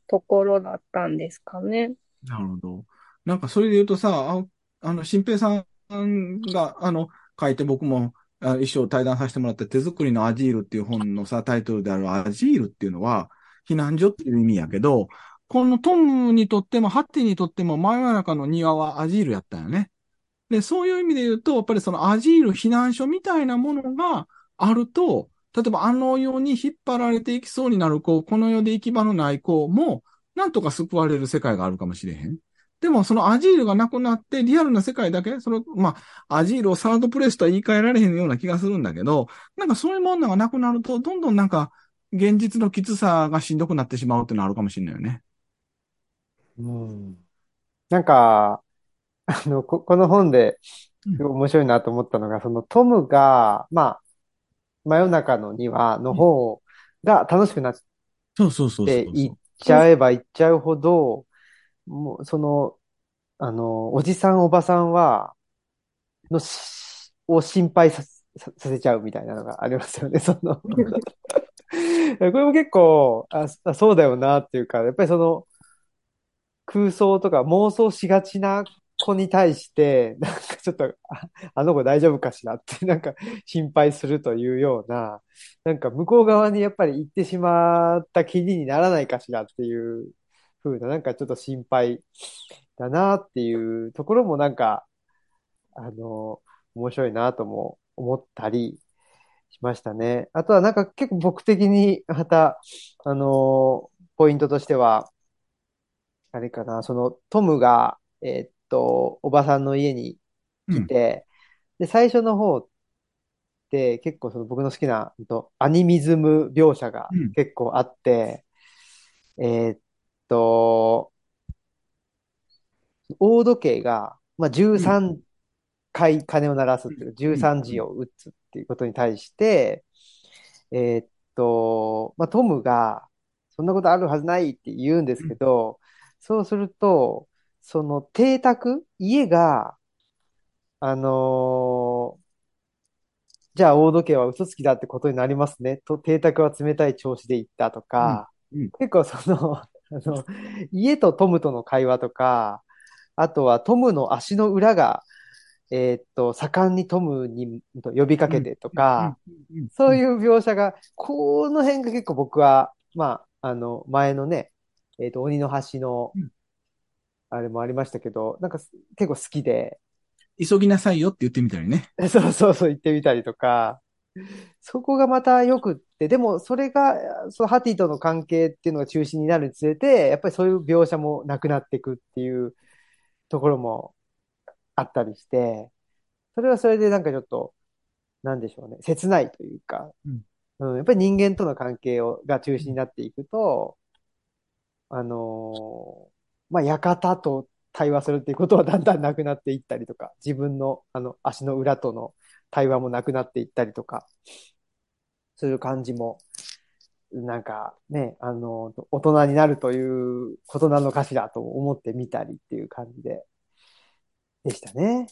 Speaker 2: ところだったんですかね。
Speaker 3: なるほど。なんかそれで言うとさ、ああの、新平さんが、あの、書いて僕も、あ一生対談させてもらった手作りのアジールっていう本のさ、タイトルであるアジールっていうのは、避難所っていう意味やけど、このトムにとっても、ハッティにとっても、真夜中の庭はアジールやったよね。で、そういう意味で言うと、やっぱりそのアジール避難所みたいなものがあると、例えばあの世に引っ張られていきそうになる子、この世で行き場のない子も、なんとか救われる世界があるかもしれへん。でも、そのアジールがなくなって、リアルな世界だけ、その、まあ、アジールをサードプレイスとは言い換えられへんような気がするんだけど、なんかそういうものがなくなると、どんどんなんか、現実のきつさがしんどくなってしまうっていうのはあるかもしれないよね。
Speaker 1: うん。なんか、あの、こ、この本で
Speaker 3: うん
Speaker 1: 面白いなと思ったのが、そのトムが、まあ、真夜中の庭の方が楽しくなっ
Speaker 3: そうそうそうそう
Speaker 1: て
Speaker 3: そう。
Speaker 1: いっちゃえばいっちゃうほど、もう、その、あの、おじさんおばさんは、のし、を心配さ、ささせちゃうみたいなのがありますよね、その。これも結構、あ、あそうだよなっていうか、やっぱりその、空想とか妄想しがちな子に対して、なんかちょっと、あ、あの子大丈夫かしらって、なんか心配するというような、なんか向こう側にやっぱり行ってしまった気にならないかしらっていう風な、なんかちょっと心配だなっていうところもなんか、あの、面白いなとも思ったりしましたね。あとはなんか結構僕的にまた、あの、ポイントとしては、あれかな、そのトムが、えーっと、おばさんの家に来て、で、最初の方って結構その僕の好きな、アニミズム描写が
Speaker 3: うん
Speaker 1: 結構あって、えーっと、大時計が、まあ、13回鐘を鳴らすっていう、13時を打つっていうことに対して、えーっと、まあ、トムが、そんなことあるはずないって言うんですけど、そうすると、その邸宅、家が、あのーじゃあ大時計は嘘つきだってことになりますね。と、邸宅は冷たい調子で行ったとか、
Speaker 3: うん。うん。
Speaker 1: 結構その、あの、家とトムとの会話とか、あとはトムの足の裏が、えーっと、盛んにトムにと呼びかけてとか、そういう描写が、この辺が結構僕は、まあ、あの、前のね、えっと、鬼の橋の
Speaker 3: うん、
Speaker 1: あれもありましたけど、なんかす結構好きで、
Speaker 3: 急ぎなさいよって言ってみたりね。
Speaker 1: そうそうそう言ってみたりとか、そこがまたよくって、でもそれが、そのハティとの関係っていうのが中心になるにつれて、やっぱりそういう描写もなくなっていくっていうところもあったりして、それはそれでなんかちょっと、なんでしょうね、切ないというか、
Speaker 3: うん。
Speaker 1: うん、やっぱり人間との関係をが中心になっていくと、あのーまあ、館と対話するっていうことはだんだんなくなっていったりとか、自分のあの足の裏との対話もなくなっていったりとか、そういう感じも、なんかね、あの、大人になるということなのかしらと思ってみたりっていう感じで、でしたね。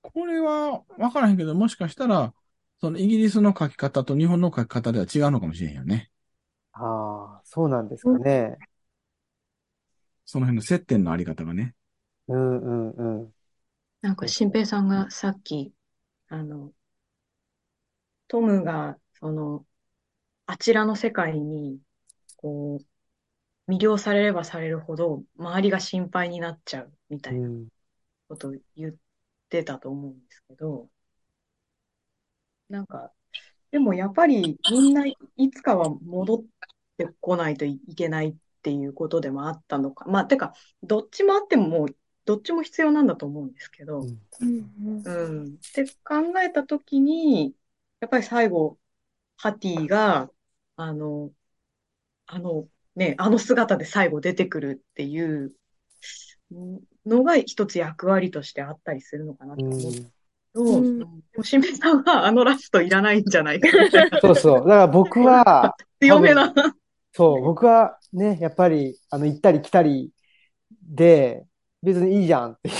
Speaker 3: これは分からへんけど、もしかしたら、そのイギリスの書き方と日本の書き方では違うのかもしれんよね。
Speaker 1: ああ、そうなんですかね。
Speaker 3: その辺の接点のあり方がね。
Speaker 1: うんうんうん。
Speaker 4: なんか、新平さんがさっき、あの、トムが、その、あちらの世界に、こう、魅了されればされるほど、周りが心配になっちゃうみたいな
Speaker 1: うん
Speaker 4: ことを言ってたと思うんですけど、なんか、でもやっぱりみんないつかは戻ってこないといけないっていうことでもあったのか。まあ、てか、どっちもあってももう、どっちも必要なんだと思うんですけど、
Speaker 1: うん
Speaker 2: うん
Speaker 4: うん。って考えたときに、やっぱり最後、ハティが、あの、あの、ね、あの姿で最後出てくるっていうのが一つ役割としてあったりするのかなと
Speaker 1: う
Speaker 4: 思うけ
Speaker 1: ん
Speaker 4: ど、
Speaker 2: うん
Speaker 4: でもしめさんはあのラストいらないんじゃないか。
Speaker 1: そうそう。だから僕は、
Speaker 4: 強めな。
Speaker 1: そう、僕はね、やっぱり、あの、行ったり来たりで、別にいいじゃんってい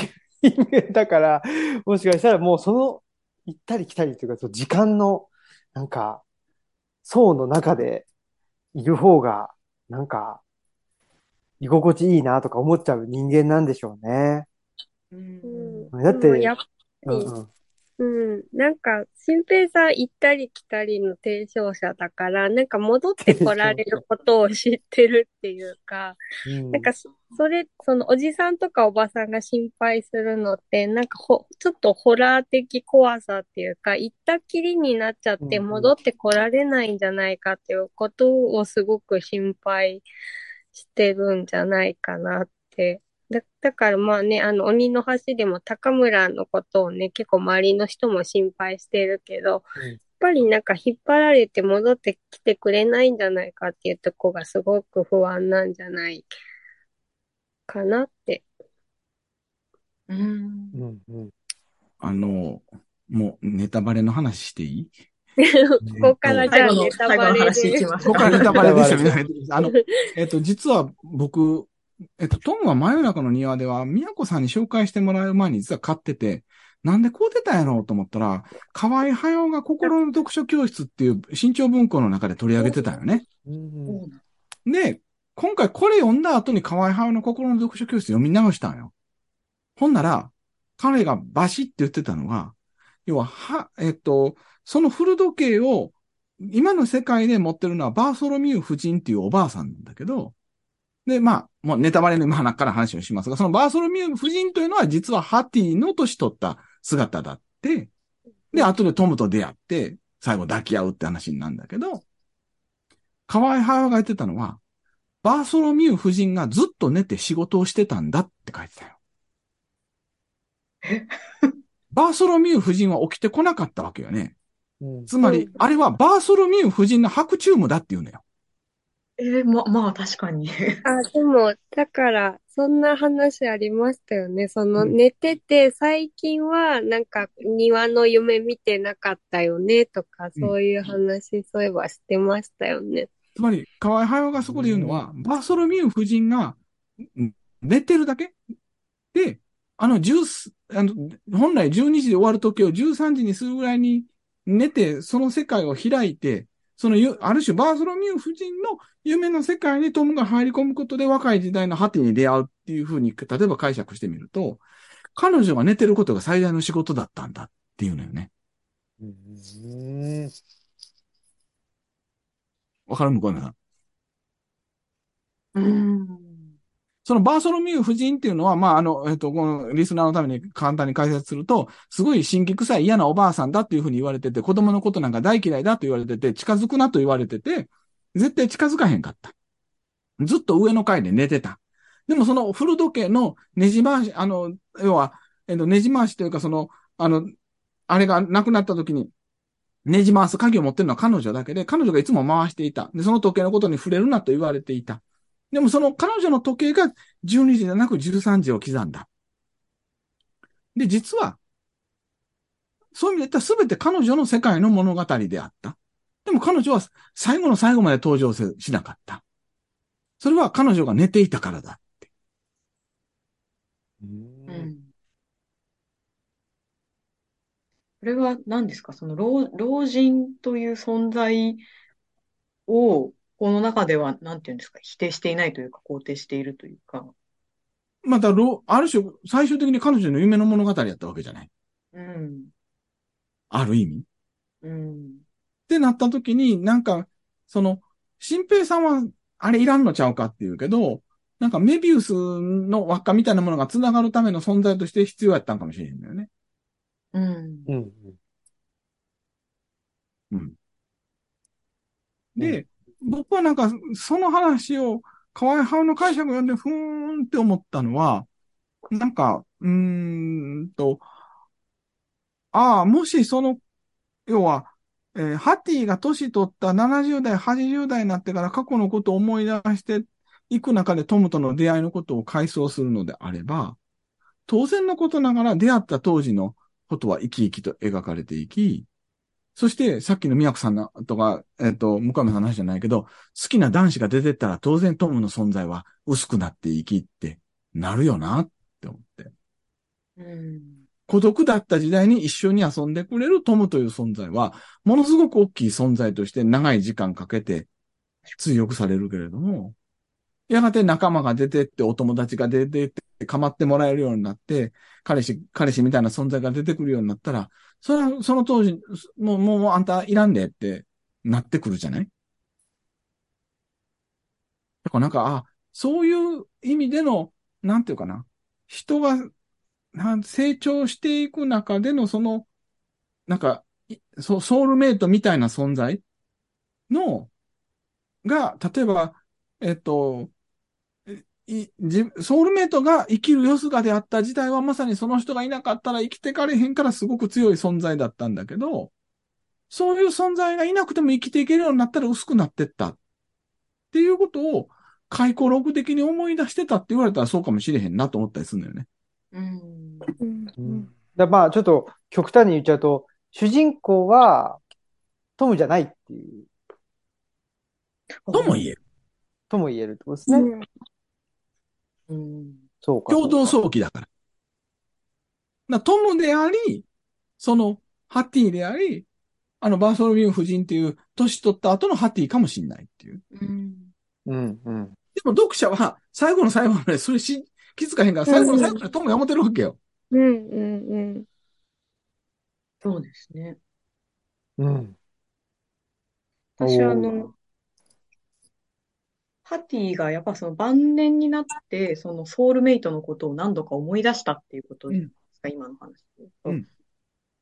Speaker 1: う人間だから、もしかしたらもうその、行ったり来たりというか、その時間の、なんか、層の中でいる方が、なんか、居心地いいなとか思っちゃう人間なんでしょうね。
Speaker 4: うん
Speaker 1: だって
Speaker 2: やっぱり、
Speaker 1: うんうん。
Speaker 2: うん、なんか、新平さん行ったり来たりの提唱者だから、なんか戻ってこられることを知ってるっていうか、
Speaker 1: うん
Speaker 2: なんかそ、それ、そのおじさんとかおばさんが心配するのって、なんかほ、ちょっとホラー的怖さっていうか、行ったきりになっちゃって戻ってこられないんじゃないかっていうことをすごく心配してるんじゃないかなって。だ、だからまあね、あの、鬼の橋でも高村のことをね、結構周りの人も心配してるけど、
Speaker 1: うん
Speaker 2: やっぱりなんか引っ張られて戻ってきてくれないんじゃないかっていうとこがすごく不安なんじゃないかなって。
Speaker 4: うん。
Speaker 1: うんうん
Speaker 3: あの、もうネタバレの話していい？
Speaker 2: ここからじゃあネタバレで
Speaker 3: ここからネタバレですよね。あの、えっと、実は僕、えっと、トムは真夜中の庭では、宮子さんに紹介してもらう前に実は買ってて、なんでこう出たんやろうと思ったら、河合駿が心の読書教室っていう新潮文庫の中で取り上げてたよね。
Speaker 1: うん
Speaker 3: で、今回これ読んだ後に河合駿の心の読書教室読み直したんよ。ほんなら、彼がバシって言ってたのが、要は、は、えっと、その古時計を、今の世界で持ってるのはバーソロミュー夫人っていうおばあさんなんだけど、で、まあ、もうネタバレの今から話をしますが、そのバーソロミュー夫人というのは実はハティの年取った姿だって、で、後でトムと出会って、最後抱き合うって話になるんだけど、河合母が言ってたのは、バーソロミュー夫人がずっと寝て仕事をしてたんだって書いてたよ。バーソロミュー夫人は起きてこなかったわけよね。
Speaker 1: うん
Speaker 3: つまり
Speaker 2: うん、
Speaker 3: あれはバーソロミュー夫人の白チュームだって言うのよ。
Speaker 4: えーま、まあ確かに。
Speaker 2: あ、でも、だから、そんな話ありましたよね。その、
Speaker 3: うん
Speaker 2: 寝てて、最近は、なんか、庭の夢見てなかったよね、とか、
Speaker 3: うん
Speaker 2: そういう話、そういえばしてましたよね。
Speaker 3: つまり、河合駿がそこで言うのは、バーソロミュー夫人がん寝てるだけ？で、あの、10あの、本来12時で終わる時を13時にするぐらいに寝て、その世界を開いて、そのゆ、ある種バーソロミュー夫人の夢の世界にトムが入り込むことで若い時代のハティに出会うっていうふうに、例えば解釈してみると、彼女が寝てることが最大の仕事だったんだっていうのよね。
Speaker 1: うん
Speaker 3: わかる？向こうのさん。
Speaker 4: うん。
Speaker 3: そのバーソロミュー夫人っていうのは、まあ、あの、えっと、このリスナーのために簡単に解説すると、すごい新規臭い嫌なおばあさんだっていうふうに言われてて、子供のことなんか大嫌いだと言われてて、近づくなと言われてて、絶対近づかへんかった。ずっと上の階で寝てた。でもその古時計のねじ回し、あの、要は、えっと、ねじ回しというか、その、あの、あれがなくなった時に、ねじ回す鍵を持ってるのは彼女だけで、彼女がいつも回していた。で、その時計のことに触れるなと言われていた。でもその彼女の時計が12時じゃなく13時を刻んだ。で、実は、そういう意味で言ったら全て彼女の世界の物語であった。でも彼女は最後の最後まで登場せしなかった。それは彼女が寝ていたからだ。
Speaker 4: うん。これは何ですか？その老、老人という存在を、この中では、なんていうんですか、否定していないというか、肯定しているというか。
Speaker 3: また、ろある種、最終的に彼女の夢の物語やったわけじゃない？
Speaker 4: うん。
Speaker 3: ある意味？
Speaker 4: うん。
Speaker 3: ってなった時に、なんか、その、新平さんは、あれいらんのちゃうかっていうけど、なんかメビウスの輪っかみたいなものが繋がるための存在として必要やったんかもしれへんのよね。
Speaker 4: うん。
Speaker 1: うん
Speaker 3: うん。で、僕はなんか、その話を、河合派の解釈を読んで、ふーんって思ったのは、なんか、うーんと、ああ、もしその、要は、えーハティが年取った70代、80代になってから過去のことを思い出していく中でトムとの出会いのことを回想するのであれば、当然のことながら出会った当時のことは生き生きと描かれていき、そして、さっきの宮子さんのとか、えっ、と、向山さんの話じゃないけど、好きな男子が出てったら当然トムの存在は薄くなっていきってなるよなって思って。
Speaker 4: うん。
Speaker 3: 孤独だった時代に一緒に遊んでくれるトムという存在は、ものすごく大きい存在として長い時間かけて強くされるけれども、やがて仲間が出てって、お友達が出てって、構ってもらえるようになって、彼氏、彼氏みたいな存在が出てくるようになったら、それ、その当時、もう、もう、あんたいらんでってなってくるじゃない？だからなんか、あ、そういう意味での、なんていうかな、人が、なん成長していく中でのその、なんか、いソソウルメイトみたいな存在の、が、例えば、えっと、いじソウルメイトが生きるよすがであった時代はまさにその人がいなかったら生きてかれへんからすごく強い存在だったんだけど、そういう存在がいなくても生きていけるようになったら薄くなってったっていうことを回顧録的に思い出してたって言われたらそうかもしれへんなと思ったりするんだよね。
Speaker 4: うん。
Speaker 2: うんうん
Speaker 1: だまあ、ちょっと極端に言っちゃうと、主人公はトムじゃないっていう、
Speaker 3: とも言える。
Speaker 1: とも言えるってことですね。
Speaker 2: うん
Speaker 4: うん。
Speaker 1: そうか。
Speaker 3: 共同早期だから。なトムであり、その、ハッティであり、あの、バーソロミュー夫人っていう、年取った後のハッティかもしんないっていう。
Speaker 4: うん。
Speaker 1: うん、うん。
Speaker 3: でも読者は、最後の最後までそれし、気づかへんから、最後の最後までトムやめてるわけよ。
Speaker 2: うんうんうん
Speaker 4: そうですね。
Speaker 1: うん。
Speaker 4: 私、
Speaker 1: おー
Speaker 4: あの、ハティがやっぱその晩年になって、そのソウルメイトのことを何度か思い出したっていうことですか、今の話。う
Speaker 3: ん。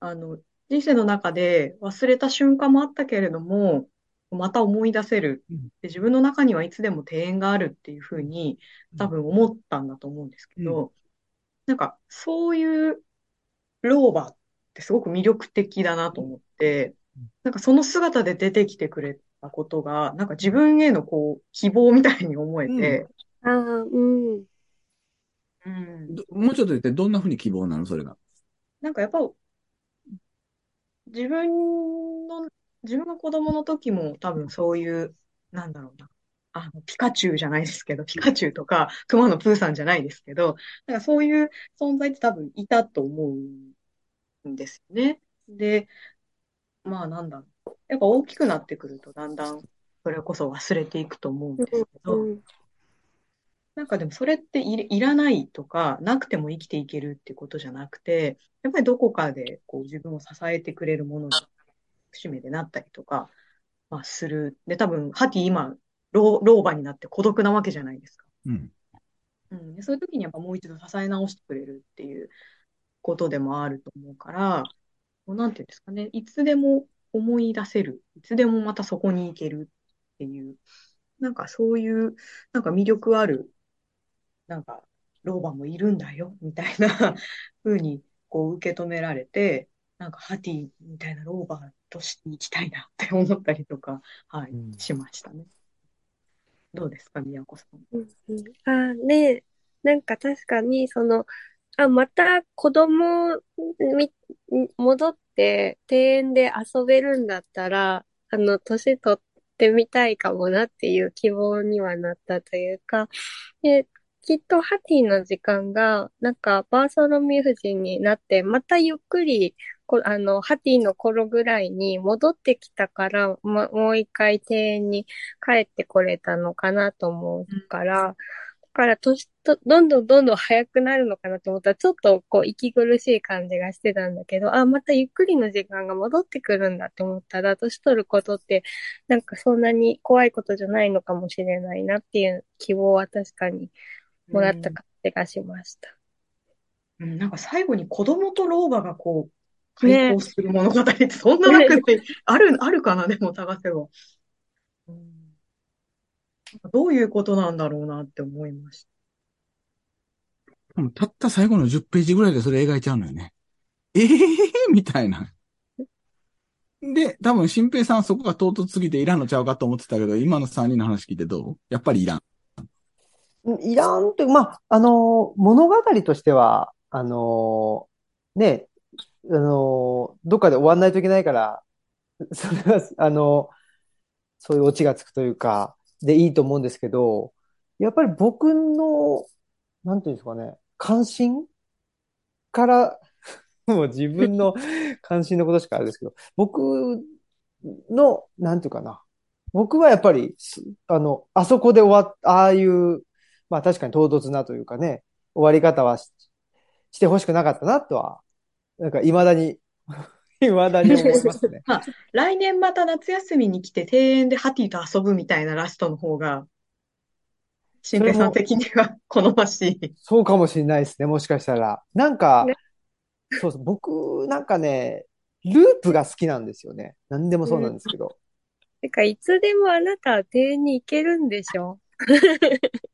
Speaker 4: あの、人生の中で忘れた瞬間もあったけれども、また思い出せる。
Speaker 3: うん。
Speaker 4: で自分の中にはいつでも庭園があるっていうふうに多分思ったんだと思うんですけど、なんかそういう老婆ってすごく魅力的だなと思って
Speaker 3: うん、
Speaker 4: なんかその姿で出てきてくれたことが、なんか自分へのこう希望みたいに思えて、
Speaker 2: ああ、うん。
Speaker 4: うん
Speaker 3: どもうちょっと言って、どんな風に希望なの？それが。
Speaker 4: なんかやっぱ、自分の、自分が子供の時も多分そういう、なんだろうな。あの、ピカチュウじゃないですけど、ピカチュウとか、熊野プーさんじゃないですけど、なんかそういう存在って多分いたと思うんですよね。で、まあなんだろう。やっぱ大きくなってくるとだんだんそれこそ忘れていくと思うんですけど、
Speaker 2: うん
Speaker 4: なんかでもそれっていいらないとか、なくても生きていけるってことじゃなくて、やっぱりどこかでこう自分を支えてくれるものに節目でなったりとか、まあ、する。で、多分、ハティ今、老、老婆になって孤独なわけじゃないですか。
Speaker 3: うん。
Speaker 4: うん、でそういう時にやっぱもう一度支え直してくれるっていうことでもあると思うから、もうなんていうんですかね、いつでも思い出せる、いつでもまたそこに行けるっていう、なんかそういう、なんか魅力ある、なんか老婆もいるんだよ、みたいな風にこう受け止められて、なんかハティみたいな老婆として生きたいなって思ったりとか、はい、
Speaker 1: うん。
Speaker 4: しましたね。どうですか、宮子さん。
Speaker 2: うんうん。ああ、ねなんか確かに、その、あ、また子供み、戻って庭園で遊べるんだったら、あの、年取ってみたいかもなっていう希望にはなったというか、で、きっとハティの時間が、なんか、バーソロミュ夫人になって、またゆっくり、こあの、ハティの頃ぐらいに戻ってきたから、ま、もう一回庭園に帰ってこれたのかなと思うから、だから年と、どんどんどんどん早くなるのかなと思ったら、ちょっとこう、息苦しい感じがしてたんだけど、あ、またゆっくりの時間が戻ってくるんだって思ったら、年取ることって、なんかそんなに怖いことじゃないのかもしれないなっていう希望は確かにもらった感じがしました。
Speaker 4: うん、なんか最後に子供と老婆がこう、開口する物語ってそんななくて、ある、あるかな、でも探せば。どういうことなんだろうなって思いました。
Speaker 3: うんたった最後の10ページぐらいでそれ描いちゃうのよね。ええー、みたいな。で、多分、新平さんはそこが唐突すぎていらんのちゃうかと思ってたけど、今の3人の話聞いてどう？やっぱりいらん。
Speaker 1: いらんって、まあ、あの、物語としては、あの、ね、あの、どっかで終わんないといけないから、それは、あの、そういうオチがつくというか、でいいと思うんですけど、やっぱり僕の、なんていうんですかね、関心から、もう自分の関心のことしかあれですけど、僕の、なんていうかな、僕はやっぱり、あの、あそこで終わっ、ああいう、まあ確かに唐突なというかね、終わり方はし、してほしくなかったなとは、なんか未だに、未だに思いますね。
Speaker 4: 来年また夏休みに来て庭園でハティと遊ぶみたいなラストの方が、新平さん的には好ましい。
Speaker 1: そうかもしれないですね、もしかしたら。なんか
Speaker 2: ね、
Speaker 1: そうそう、僕、なんかね、ループが好きなんですよね。何でもそうなんですけど。
Speaker 2: てか、いつでもあなたは庭園に行けるんでしょ？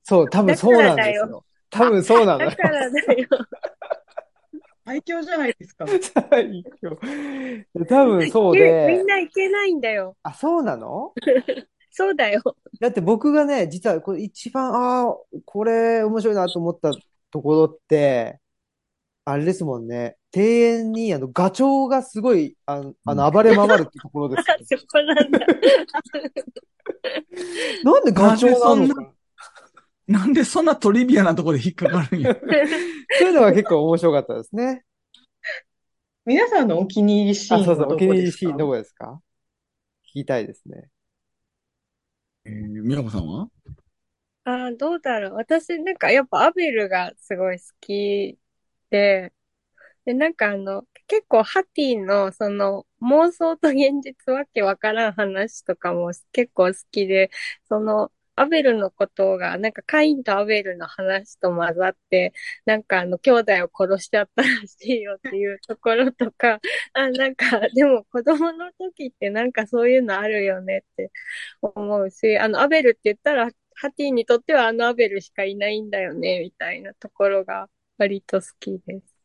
Speaker 1: そう、多分そうなんです
Speaker 2: だからだ
Speaker 1: よ。多分そうなのよ
Speaker 2: だ。からだよ。
Speaker 4: 最強じゃないですか。
Speaker 1: 最強多分そう
Speaker 2: みん
Speaker 1: で、
Speaker 2: な行けないんだよ。
Speaker 1: あ、そうなの？
Speaker 2: そうだよ。
Speaker 1: だって僕がね、実はこれ一番、ああ、これ面白いなと思ったところって、あれですもんね。庭園にあのガチョウがすごい、あの、あの暴れ回るってところです。
Speaker 2: そこなんだ。
Speaker 1: なんでガチョウなの？か。
Speaker 3: なんでそんなトリビアなところで引っかかるんや。
Speaker 1: そういうのが結構面白かったですね。
Speaker 4: 皆さんのお気に入りシー
Speaker 1: あ、
Speaker 4: ン
Speaker 1: そうそう、お気に入
Speaker 4: はどこですか？
Speaker 1: りシーンどこですか？聞きたいですね。
Speaker 3: えー、宮子さんは？
Speaker 2: ああ、どうだろう。私、なんかやっぱアベルがすごい好きで、で、なんかあの、結構ハティのその妄想と現実わけわからん話とかも結構好きで、そのアベルのことが、なんかカインとアベルの話と混ざって、なんかあの兄弟を殺しちゃったらしいよっていうところとか、あ、なんかでも子供の時ってなんかそういうのあるよねって思うし、あのアベルって言ったらハティにとってはあのアベルしかいないんだよね、みたいなところが割と好きです。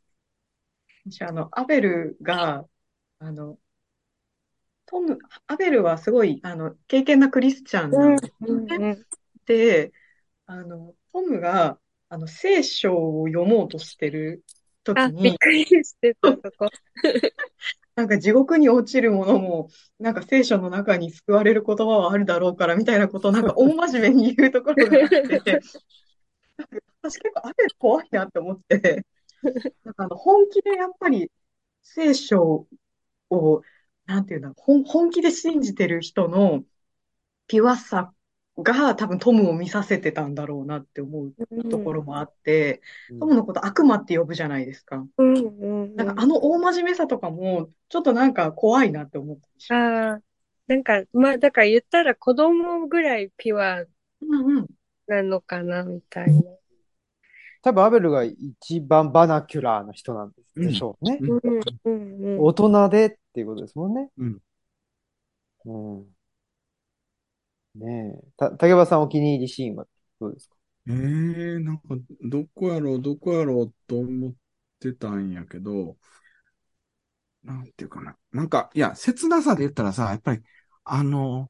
Speaker 4: 私、あの、アベルが、あの、トム、アベルはすごい、あの、敬虔なクリスチャンなんですよね。
Speaker 2: うん
Speaker 4: で、あの、トムが、あの、聖書を読もうとしてる時
Speaker 2: あ、びっ
Speaker 4: に、
Speaker 2: くりしてた、そこ。
Speaker 4: なんか地獄に落ちるものも、なんか聖書の中に救われる言葉はあるだろうから、みたいなことをなんか大真面目に言うところがあって、なんか私結構アベル怖いなって思って、なんかあの本気でやっぱり聖書を、なんていうんだろう、本、本気で信じてる人のピュアさが多分トムを見させてたんだろうなって思うところもあって、トムのこと悪魔って呼ぶじゃないですか。
Speaker 2: うんうん
Speaker 4: なんかあの大真面目さとかも、ちょっとなんか怖いなって思ったりします。
Speaker 2: ああ、なんか、まあ、だから言ったら子供ぐらいピュア
Speaker 4: うんうん。
Speaker 2: なのかな、みたいな。
Speaker 1: 多分アベルが一番バナキュラーな人なんでしょうね。大人でっていうことですもんね。
Speaker 3: うん。
Speaker 1: うん。ねえ。た、竹場さんお気に入りシーンはどうですか？
Speaker 3: ええなんか、どこやろう、どこやろうと思ってたんやけど、なんていうかな。なんか、いや、切なさで言ったらさ、やっぱり、あの、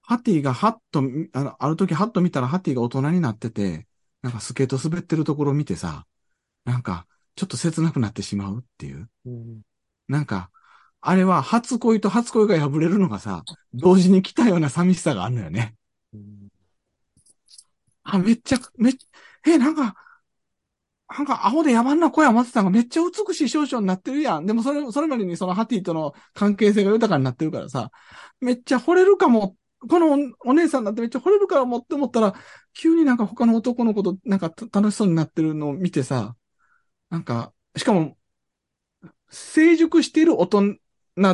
Speaker 3: ハティがハッと見、あの、ある時ハッと見たらハティが大人になってて、なんかスケート滑ってるところを見てさ、なんか、ちょっと切なくなってしまうっていう。
Speaker 1: うん。
Speaker 3: なんか、あれは初恋と初恋が破れるのがさ、同時に来たような寂しさがあるのよね。
Speaker 1: うん
Speaker 3: あ、めっちゃ、めっえ、なんか、なんか、アホで野蛮な小山ってたんがめっちゃ美しい少女になってるやん。でもそれ、それまでにそのハティとの関係性が豊かになってるからさ、めっちゃ惚れるかも、このおお姉さんだってめっちゃ惚れるかもって思ったら、急になんか他の男の子となんかた楽しそうになってるのを見てさ、なんか、しかも、成熟している大人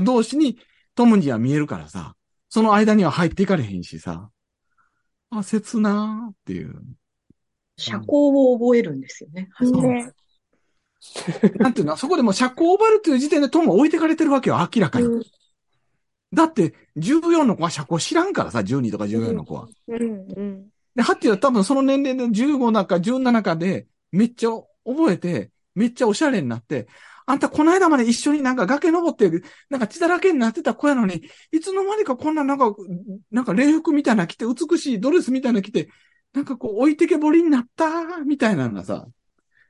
Speaker 3: 同士にトムには見えるからさ、その間には入っていかれへんしさ、あ、切なーっていう。
Speaker 4: 社交を覚えるんですよね。
Speaker 3: そう
Speaker 2: ね。
Speaker 3: なんていうの、そこでもう社交を奪うっていう時点でトムは置いてかれてるわけよ、明らかに。
Speaker 2: うん
Speaker 3: だって、14の子は社交知らんからさ、12とか14の子は。
Speaker 2: うんうん。
Speaker 3: で、ハッティは多分その年齢で15なんか17かで、めっちゃ覚えて、めっちゃおしゃれになって、あんたこの間まで一緒になんか崖登って、なんか血だらけになってた子やのに、いつの間にかこんななんか、なんか礼服みたいなの着て、美しいドレスみたいなの着て、なんかこう置いてけぼりになった、みたいなのがさ。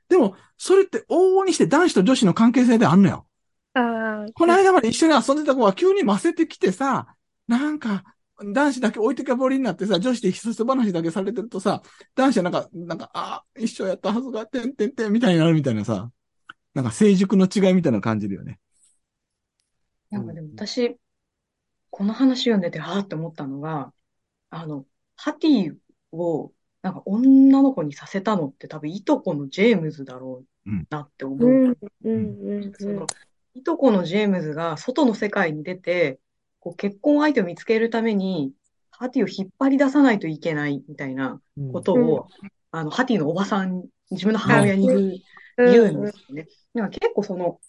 Speaker 3: でも、それって往々にして男子と女子の関係性であんのよ。
Speaker 2: ああ、
Speaker 3: この間まで一緒に遊んでた子は急にませてきてさ、なんか、男子だけ置いてけぼりになってさ、女子でひそひそ話だけされてるとさ、男子はなんか、なんか、あ一緒やったはずが、てんてんてんみたいになるみたいなさ、なんか成熟の違いみたいなの感じるよね。
Speaker 4: なん。かでも私、この話読んでて、はーって思ったのが、あの、ハティを、なんか女の子にさせたのって多分いとこのジェームズだろうなって思う。
Speaker 2: うん。うんうんうん。
Speaker 4: その、いとこのジェームズが外の世界に出て、こう結婚相手を見つけるために、ハティを引っ張り出さないといけないみたいなことを、あの、ハティのおばさん、自分の母親に言う、
Speaker 2: うん
Speaker 4: 言うんですよね。なんか結構その、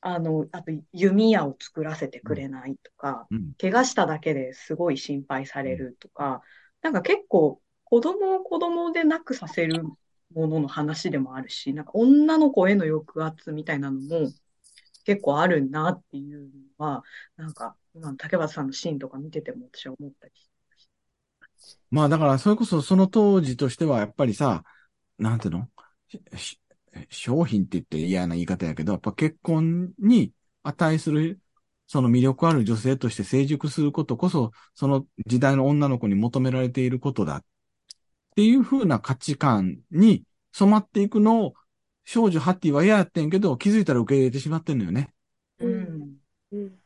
Speaker 4: あの、あと弓矢を作らせてくれないとか、
Speaker 3: うん。
Speaker 4: 怪我しただけですごい心配されるとか、なんか結構子供を子供でなくさせるものの話でもあるし、なんか女の子への抑圧みたいなのも結構あるなっていうのは、なんか今の竹俣さんのシーンとか見てても私は思ったりま
Speaker 3: あだから、それこそその当時としては、やっぱりさ、なんていうの？商品って言って嫌な言い方やけど、やっぱ結婚に値する、その魅力ある女性として成熟することこそ、その時代の女の子に求められていることだ。っていう風な価値観に染まっていくのを、少女ハッティは嫌やってんけど、気づいたら受け入れてしまってんのよね。
Speaker 2: うん
Speaker 4: うん。
Speaker 2: うん。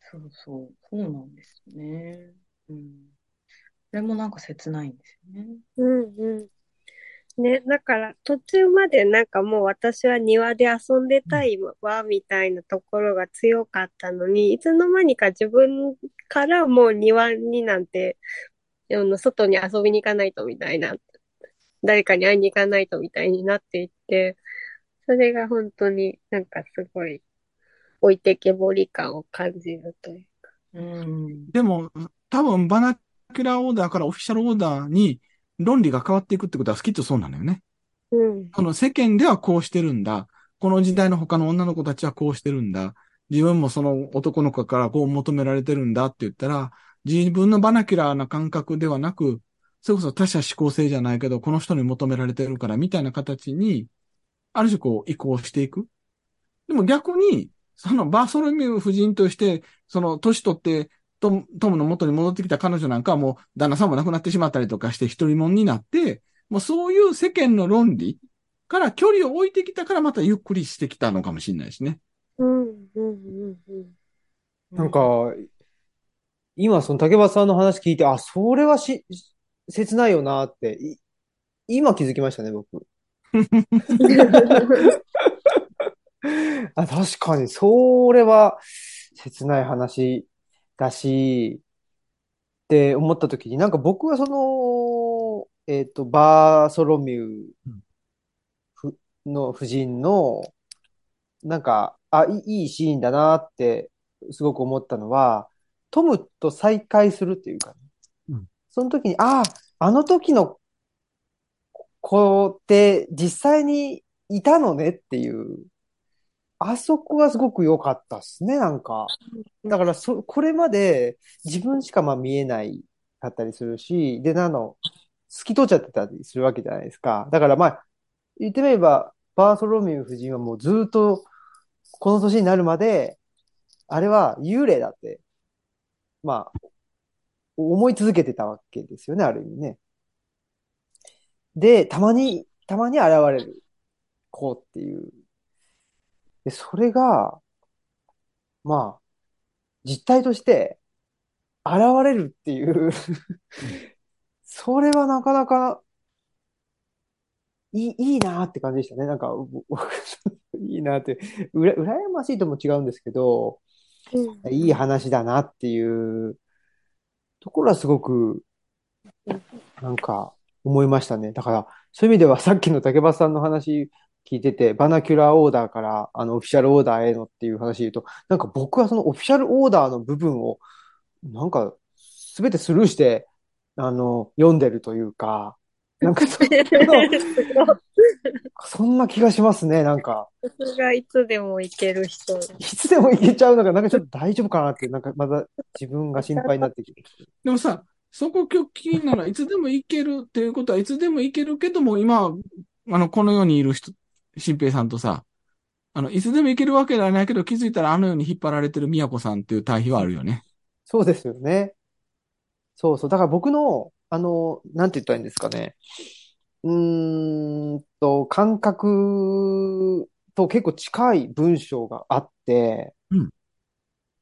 Speaker 4: そうそう。そうなんですよね。うん。それもなんか切ないんですよね。
Speaker 2: うんうん。ね、だから途中までなんかもう私は庭で遊んでたいわ、みたいなところが強かったのに、いつの間にか自分からもう庭になんて、あの外に遊びに行かないとみたいな、誰かに会いに行かないとみたいになっていって、それが本当になんかすごい置いてけぼり感を感じるというか。
Speaker 4: うん。
Speaker 3: でも、多分バナキュラーオーダーからオフィシャルオーダーに論理が変わっていくってことはきっとそうなのよね。
Speaker 2: うん。
Speaker 3: その世間ではこうしてるんだ。この時代の他の女の子たちはこうしてるんだ。自分もその男の子からこう求められてるんだって言ったら、自分のバナキュラーな感覚ではなく、それこそ他者思考性じゃないけど、この人に求められてるからみたいな形に、ある種こう移行していく。でも逆に、そのバーソロミュー夫人として、その年取ってトムトムの元に戻ってきた彼女なんかはもう旦那さんも亡くなってしまったりとかして一人者になって、もうそういう世間の論理から距離を置いてきたからまたゆっくりしてきたのかもしれないしね。
Speaker 2: うん、うん、うん、
Speaker 1: なんか、今その竹橋さんの話聞いて、あ、それはし、切ないよなって、い今気づきましたね、僕。あ、確かに、それは切ない話だし、って思った時に、なんか僕はその、えっと、バーソロミューふの夫人の、なんか、あ、いいシーンだなって、すごく思ったのは、トムと再会するっていうかね、
Speaker 3: うん
Speaker 1: その時に、ああ、あの時の子って実際にいたのねっていう、あそこはすごく良かったっすね、なんか。だからそ、これまで自分しかまあ見えないかったりするし、で、なの、透き通っちゃってたりするわけじゃないですか。だからまあ、言ってみれば、バーソロミュー夫人はもうずっと、この年になるまで、あれは幽霊だって、まあ、思い続けてたわけですよね、ある意味ね。で、たまに、たまに現れる子っていう。で、それが、まあ、実態として現れるっていうそれはなかなかいい、いいなって感じでしたね。なんか、僕 いいなって、うら、羨ましいとも違うんですけど、
Speaker 2: うん
Speaker 1: いい話だなっていうところはすごく、なんか思いましたね。だから、そういう意味ではさっきの竹橋さんの話聞いてて、バナキュラーオーダーからあのオフィシャルオーダーへのっていう話で言うと、なんか僕はそのオフィシャルオーダーの部分を、なんか全てスルーして、あの、読んでるというか、なんかそ そんな気がしますね、なんか。
Speaker 2: がいつでも行ける人。
Speaker 1: いつでもいけちゃうのが、なんかちょっと大丈夫かなって、なんかまだ自分が心配になってきて。
Speaker 3: でもさ、そこ今日気になるのはいつでもいけるっていうことはいつでもいけるけども、今、あの、この世にいる人、新平さんとさ、あの、いつでもいけるわけではないけど、気づいたらあの世に引っ張られてる宮子さんっていう対比はあるよね。
Speaker 1: そうですよね。そうそう。だから僕の、あの、なんて言ったらいいんですかね。うーんと、感覚と結構近い文章があって、
Speaker 3: うん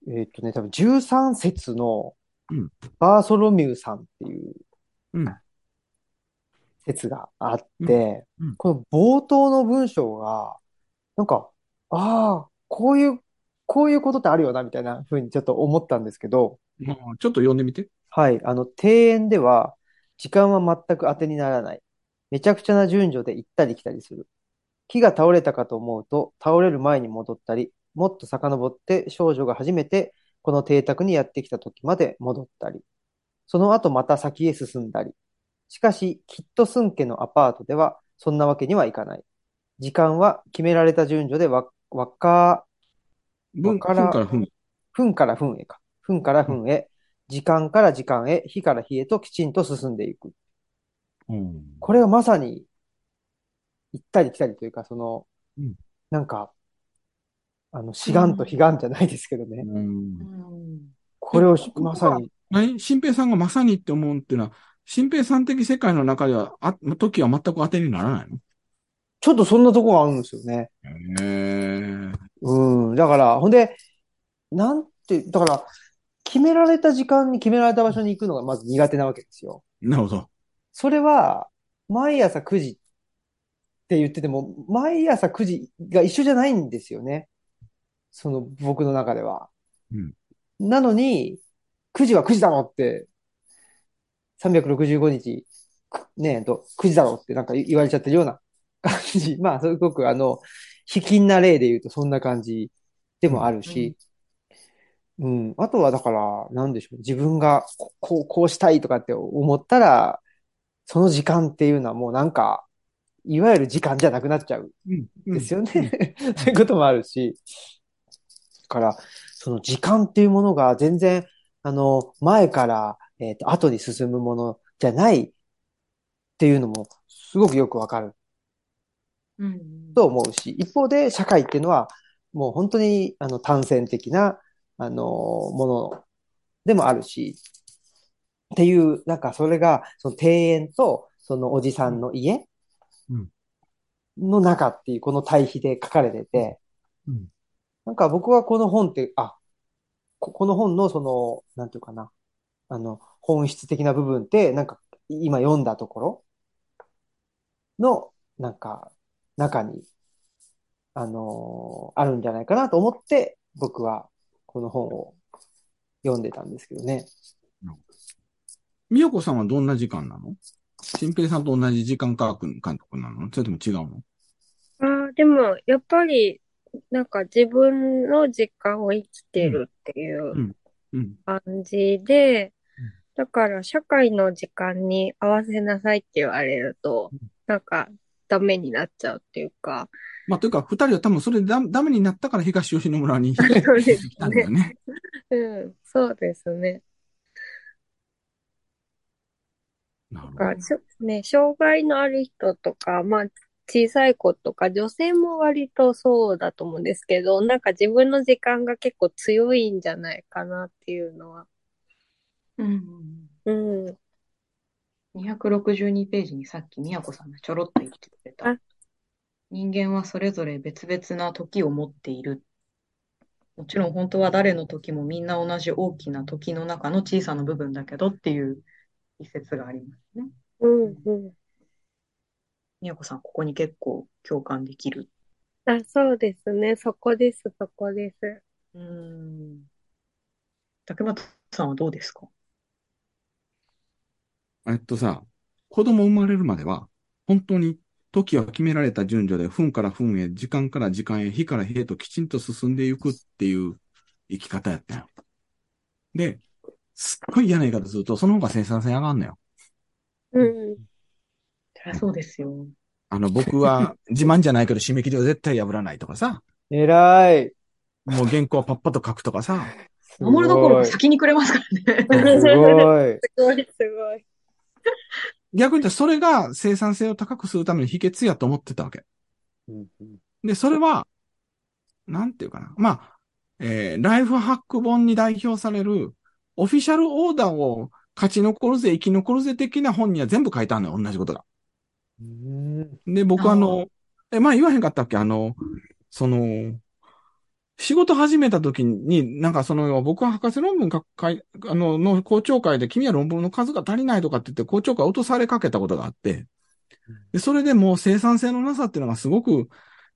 Speaker 1: えっとね、多分13節の
Speaker 3: うん
Speaker 1: バーソロミューさんっていう
Speaker 3: うん。
Speaker 1: 説があって、
Speaker 3: うんうん
Speaker 1: この冒頭の文章が、なんか、ああ、こういう、こういうことってあるよな、みたいな風にちょっと思ったんですけど、
Speaker 3: まあちょっと読んでみて。
Speaker 1: はい。あの、庭園では、時間は全く当てにならない。めちゃくちゃな順序で行ったり来たりする。木が倒れたかと思うと、倒れる前に戻ったり、もっと遡って少女が初めてこの邸宅にやってきた時まで戻ったり、その後また先へ進んだり。しかし、きっと寸家のアパートでは、そんなわけにはいかない。時間は決められた順序でわ、わか、
Speaker 3: 文、
Speaker 1: わから。分から分へか。分から分へ。時間から時間へ、日から日へときちんと進んでいく。
Speaker 3: うん。
Speaker 1: これはまさに、行ったり来たりというか、その、
Speaker 3: うん
Speaker 1: なんか、あの、志願と悲願じゃないですけどね。
Speaker 3: うん
Speaker 4: うん
Speaker 1: これを
Speaker 3: え
Speaker 1: まさに、
Speaker 3: 何新平さんがまさにって思うっていうのは、新平さん的世界の中では、あ、時は全く当てにならないの？
Speaker 1: ちょっとそんなとこがあるんですよね。
Speaker 3: へえ。
Speaker 1: うん。だから、ほんで、なんて、だから、決められた時間に決められた場所に行くのがまず苦手なわけですよ。
Speaker 3: なるほど。
Speaker 1: それは、毎朝9時って言ってても、毎朝9時が一緒じゃないんですよね。その僕の中では。
Speaker 3: うん
Speaker 1: なのに、9時は9時だろって、365日、くねえと、9時だろってなんか言われちゃってるような感じ。まあ、すごくあの、卑近な例で言うとそんな感じでもあるし、うん。あとはだから、なんでしょう。自分がここう、こうしたいとかって思ったら、その時間っていうのはもうなんか、いわゆる時間じゃなくなっちゃう
Speaker 3: うん。
Speaker 1: んですよね。そういうこともあるし。だから、その時間っていうものが全然、あの、前から、えっと、後に進むものじゃないっていうのも、すごくよくわかる
Speaker 4: うん
Speaker 1: と思うし、一方で社会っていうのは、もう本当に、あの、単線的な、あの、ものでもあるし、っていう、なんかそれが、その庭園と、そのおじさんの家
Speaker 3: うん。
Speaker 1: の中っていう、この対比で書かれてて、
Speaker 3: うん。
Speaker 1: なんか僕はこの本って、あ、ここの本のその、なんていうかな、あの、本質的な部分って、なんか今読んだところの、なんか、中に、あのーあるんじゃないかなと思って、僕はこの本を読んでたんですけどね。
Speaker 3: みよこさんはどんな時間なの？新平さんと同じ時間科学監督なの？それとも違うの？
Speaker 2: ああ、でも、やっぱり、なんか自分の時間を生きてるっていう
Speaker 3: うん。
Speaker 2: 感じで
Speaker 3: うん、
Speaker 2: だから社会の時間に合わせなさいって言われると
Speaker 3: うん、
Speaker 2: なんかダメになっちゃうっていうか、
Speaker 3: まあ、というか、二人は多分それでダダメになったから東吉野村に 来たんだよね。
Speaker 2: うん、そうですね。
Speaker 3: なるほど。
Speaker 2: かしょね、障害のある人とか、まあ、小さい子とか、女性も割とそうだと思うんですけど、なんか自分の時間が結構強いんじゃないかなっていうのは。
Speaker 4: うん
Speaker 2: うん。
Speaker 4: 262ページにさっき宮子さんがちょろっと言ってくれた
Speaker 2: あ。
Speaker 4: 人間はそれぞれ別々な時を持っている。もちろん本当は誰の時もみんな同じ大きな時の中の小さな部分だけどっていう一節がありますね。
Speaker 2: うん、うん。
Speaker 4: 宮子さん、ここに結構共感できる。
Speaker 2: あ、そうですね。そこです、そこです。
Speaker 4: うーん。竹俣さんはどうですか？
Speaker 3: えっとさ、子供生まれるまでは、本当に時は決められた順序で、分から分へ、時間から時間へ、日から日へときちんと進んでいくっていう生き方やったよ。で、すっごい嫌な言い方すると、その方が生産性上がんのよ。
Speaker 2: うん。
Speaker 4: そりゃそうですよ。
Speaker 3: あの、僕は自慢じゃないけど締め切りを絶対破らないとかさ、
Speaker 1: 偉い。
Speaker 3: もう原稿はパッパと書くとかさ、
Speaker 4: 守るどころか先にくれますからね。
Speaker 1: すごい。
Speaker 2: すごい、すごい。
Speaker 3: 逆に言ったらそれが生産性を高くするための秘訣やと思ってたわけ。
Speaker 1: うんうん
Speaker 3: で、それは、なんていうかな。まあ、えーライフハック本に代表される、オフィシャルオーダーを勝ち残るぜ、生き残るぜ的な本には全部書いてあるのよ、同じことが。
Speaker 1: うん。
Speaker 3: で、僕あの、え、前言わへんかったっけ？あの、その、仕事始めた時に、なんかその、僕は博士論文かかい、あの、の校長会で君は論文の数が足りないとかって言って校長会落とされかけたことがあって、で、それでもう生産性のなさっていうのがすごく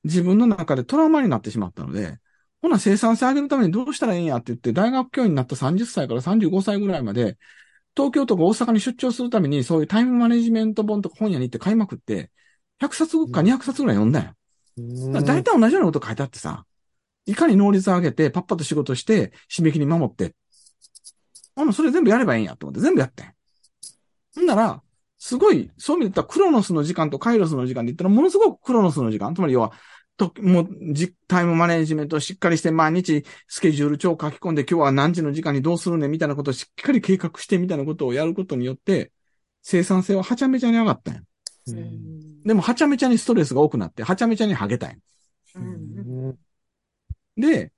Speaker 3: 自分の中でトラウマになってしまったので、ほな生産性上げるためにどうしたらいいんやって言って、大学教員になった30歳から35歳ぐらいまで、東京とか大阪に出張するために、そういうタイムマネジメント本とか本屋に行って買いまくって、100冊か200冊ぐらい読んだよ。
Speaker 1: うん
Speaker 3: だ大体同じようなこと書いてあってさ、いかに能率を上げて、パッパと仕事して、締め切り守って。あの、それ全部やればいいんやと思って、全部やってん。ほんなら、すごい、そういう意味で言ったらクロノスの時間とカイロスの時間で言ったら、ものすごくクロノスの時間、つまり要は、と、もう、じ、タイムマネジメントをしっかりして、毎日スケジュール帳を書き込んで、今日は何時の時間にどうするね、みたいなことをしっかり計画して、みたいなことをやることによって、生産性ははちゃめちゃに上がったんや。
Speaker 4: んん
Speaker 3: でも、はちゃめちゃにストレスが多くなって、はちゃめちゃにハゲたん
Speaker 4: ん
Speaker 3: で、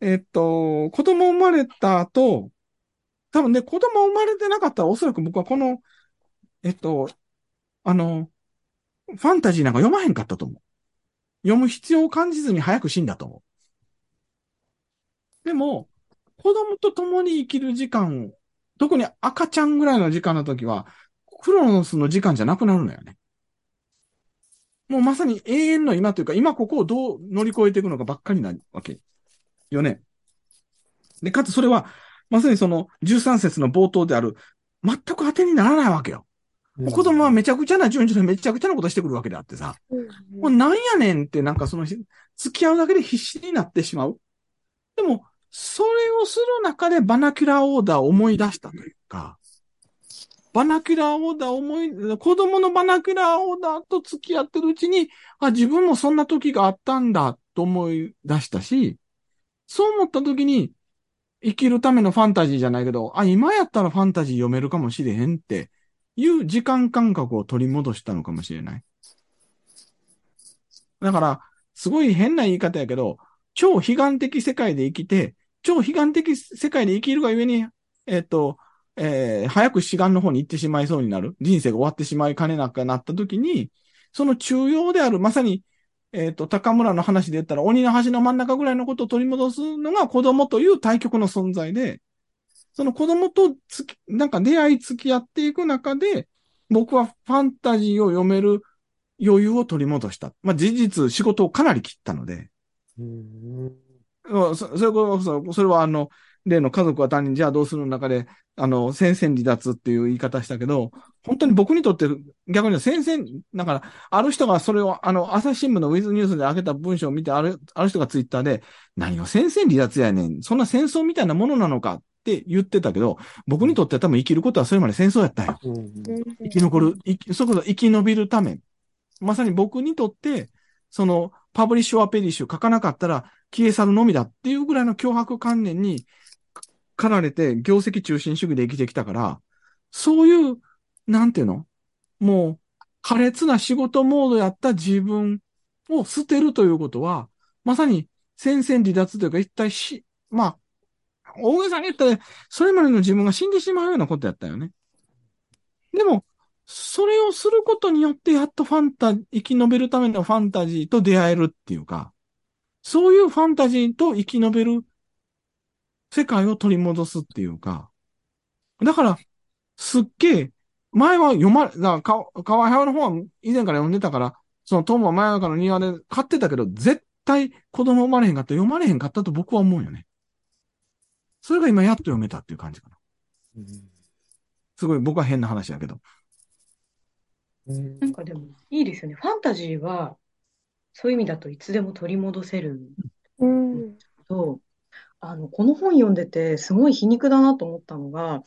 Speaker 3: えっと、子供生まれた後、多分ね、子供生まれてなかったら、おそらく僕はこの、えっと、あの、ファンタジーなんか読まへんかったと思う。読む必要を感じずに早く死んだと思う。でも、子供と共に生きる時間を、特に赤ちゃんぐらいの時間の時は、クロノスの時間じゃなくなるのよね。もうまさに永遠の今というか、今ここをどう乗り越えていくのかばっかりなわけよね。で、かつそれは、まさにその13節の冒頭である、全く当てにならないわけよ。もう子供はめちゃくちゃな順序でめちゃくちゃなことしてくるわけであってさ。もうなんやねんってなんかその、付き合うだけで必死になってしまう。でも、それをする中でバナキュラーオーダーを思い出したというか、バナキュラーオーダーを思い、子供のバナキュラーオーダーと付き合ってるうちに、あ、自分もそんな時があったんだと思い出したし、そう思った時に、生きるためのファンタジーじゃないけど、あ、今やったらファンタジー読めるかもしれへんっていう時間感覚を取り戻したのかもしれない。だから、すごい変な言い方やけど、超悲願的世界で生きて、超悲願的世界で生きるがゆえに、えっ、と、えー早く死願の方に行ってしまいそうになる。人生が終わってしまいかねなくなった時に、その中央である、まさに、えっ、と、高村の話で言ったら、鬼の橋の真ん中ぐらいのことを取り戻すのが子供という対極の存在で、その子供とつき、なんか出会い付き合っていく中で、僕はファンタジーを読める余裕を取り戻した。まあ、事実、仕事をかなり切ったので、
Speaker 1: うん
Speaker 3: うんそそれこそ、それはあの、例の家族は他人じゃあどうするの中で、あの、戦線離脱っていう言い方したけど、本当に僕にとって逆に戦線、だから、ある人がそれを、あの、朝日新聞のウィズニュースで上げた文章を見て、ある、ある人がツイッターで、何を戦線離脱やねん。そんな戦争みたいなものなのかって言ってたけど、僕にとっては多分生きることはそれまで戦争やったんよ。
Speaker 1: うん
Speaker 3: 生き残る、生き、そこそ生き延びるため。まさに僕にとって、その、パブリッシュアペリッシュ書かなかったら消え去るのみだっていうぐらいの脅迫観念に駆られて業績中心主義で生きてきたから、そういう、なんていうの？もう、苛烈な仕事モードやった自分を捨てるということは、まさに戦線離脱というか一体し、まあ、大げさに言ったら、それまでの自分が死んでしまうようなことやったよね。でも、それをすることによって、やっとファンタ、生き延びるためのファンタジーと出会えるっていうか、そういうファンタジーと生き延びる世界を取り戻すっていうか、だから、すっげえ、前は読まれ、だか、川原の方は以前から読んでたから、そのトムは前中の庭で買ってたけど、絶対子供生まれへんかった、読まれへんかったと僕は思うよね。それが今やっと読めたっていう感じかな。すごい僕は変な話だけど。
Speaker 1: うん
Speaker 4: なんかでもいいですよね。ファンタジーは、そういう意味だといつでも取り戻せる
Speaker 2: うん。
Speaker 4: と、あの、この本読んでて、すごい皮肉だなと思ったのが、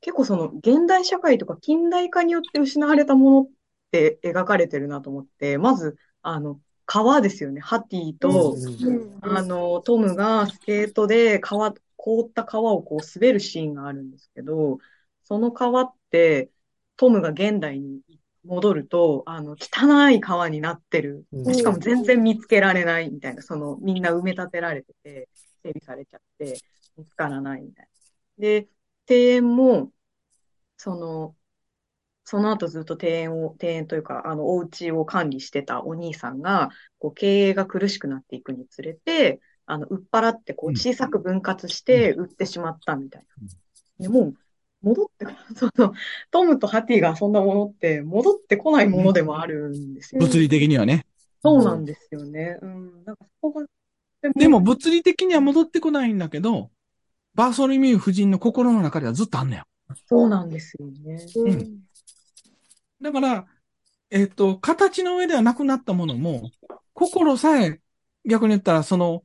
Speaker 4: 結構その現代社会とか近代化によって失われたものって描かれてるなと思って、まず、あの、川ですよね。ハティと、
Speaker 2: うん。
Speaker 4: あの、トムがスケートで川、凍った川をこう滑るシーンがあるんですけど、その川って、トムが現代に戻ると、あの、汚い川になってる。
Speaker 1: うん
Speaker 4: しかも全然見つけられないみたいな、その、みんな埋め立てられてて、整備されちゃって、見つからないみたいな。で、庭園も、その、その後ずっと庭園を、庭園というか、あの、お家を管理してたお兄さんが、こう、経営が苦しくなっていくにつれて、あの、売っ払って、こう、
Speaker 3: うん
Speaker 4: 小さく分割して売ってしまったみたいな。でもう、戻って、その、トムとハティが遊んだものって、戻ってこないものでもあるんですよ。
Speaker 3: 物理的にはね。
Speaker 4: そうなんですよね。うん。なんかそこが、
Speaker 3: でも物理的には戻ってこないんだけど、バーソルミュー夫人の心の中ではずっとあんのよ。
Speaker 4: そうなんですよね。
Speaker 2: うん。
Speaker 3: だから、えっ、と、形の上ではなくなったものも、心さえ、逆に言ったら、その、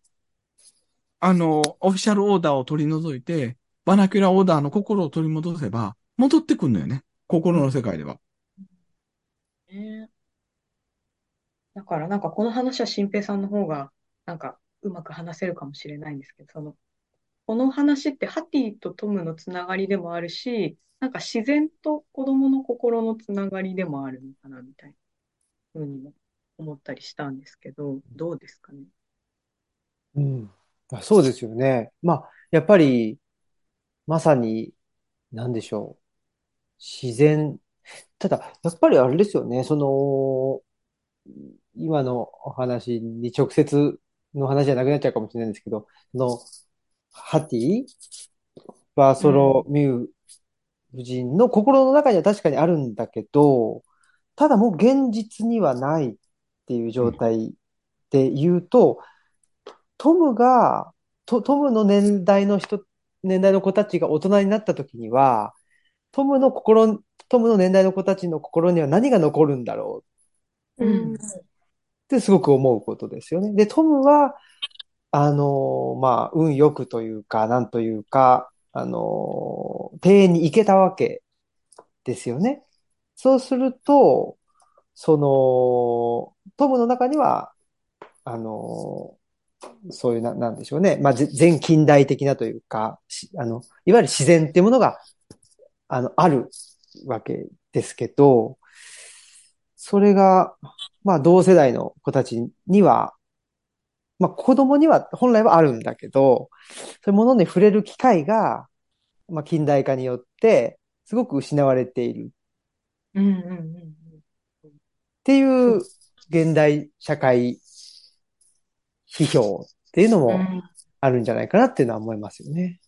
Speaker 3: あの、オフィシャルオーダーを取り除いて、バナキュラオーダーの心を取り戻せば、戻ってくんのよね。心の世界では。
Speaker 4: ねだからなんかこの話は新平さんの方がなんかうまく話せるかもしれないんですけど、その、この話ってハティとトムのつながりでもあるし、なんか自然と子供の心のつながりでもあるのかなみたいなふうにも思ったりしたんですけど、どうですかね？
Speaker 1: うん。あそうですよね。まあ、やっぱり、まさに、なんでしょう。自然。ただ、やっぱりあれですよね。その、今のお話に直接の話じゃなくなっちゃうかもしれないんですけど、の、ハティ、バーソロミュー夫人の心の中には確かにあるんだけど、ただもう現実にはないっていう状態で言うと、トムが、トトムの年代の人、年代の子たちが大人になった時には、トムの心、トムの年代の子たちの心には何が残るんだろう
Speaker 2: うん。
Speaker 1: ってすごく思うことですよね。で、トムは、あの、まあ、運よくというか、なんというか、あの、庭園に行けたわけですよね。そうすると、その、トムの中には、あの、そういうな、なんでしょうね。まあ、ぜ全近代的なというか、しあの、いわゆる自然っていうものが、あの、あるわけですけど、それが、まあ、同世代の子たちには、まあ、子供には本来はあるんだけど、そういうものに触れる機会が、まあ、近代化によって、すごく失われている
Speaker 4: うんうんうん
Speaker 1: っていう現代社会批評っていうのもあるんじゃないかなっていうのは思いますよね。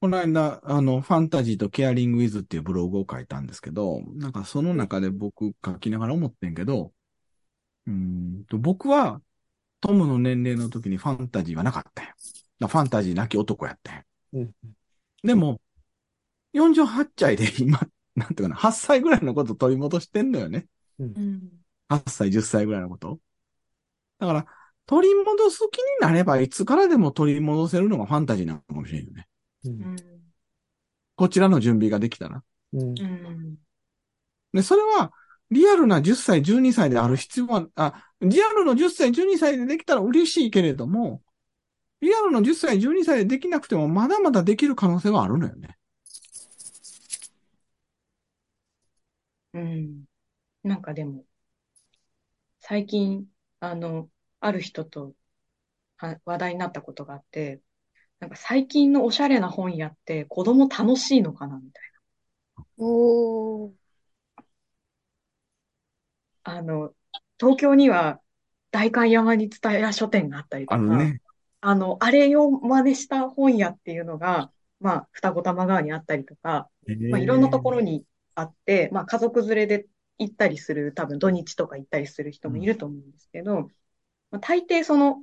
Speaker 3: この間、あの、ファンタジーとケアリングウィズっていうブログを書いたんですけど、なんかその中で僕書きながら思ってんけど、うーんと僕はトムの年齢の時にファンタジーはなかったよ。ファンタジーなき男やったよ。
Speaker 1: うん。
Speaker 3: でも、48歳で今、なんていうかな、8歳ぐらいのこと取り戻してんのよね。
Speaker 4: うん
Speaker 3: 8歳、10歳ぐらいのこと。だから、取り戻す気になればいつからでも取り戻せるのがファンタジーなのかもしれんよね。
Speaker 1: う。
Speaker 4: うんん
Speaker 3: こちらの準備ができたら。
Speaker 1: うん。
Speaker 4: うん
Speaker 3: で、それは、リアルな10歳、12歳である必要は、あ、リアルの10歳、12歳でできたら嬉しいけれども、リアルの10歳、12歳でできなくても、まだまだできる可能性はあるのよね。
Speaker 4: うん。なんかでも、最近、あの、ある人とは話題になったことがあって、なんか最近のおしゃれな本屋って子供楽しいのかなみたい
Speaker 2: おー。
Speaker 4: な。あの、東京には代官山に蔦屋書店があったりとか、
Speaker 3: あるね。
Speaker 4: あの、あれを真似した本屋っていうのが、まあ、二子玉川にあったりとか、まあ、いろんなところにあって、まあ、家族連れで行ったりする、多分土日とか行ったりする人もいると思うんですけど、まあ、大抵その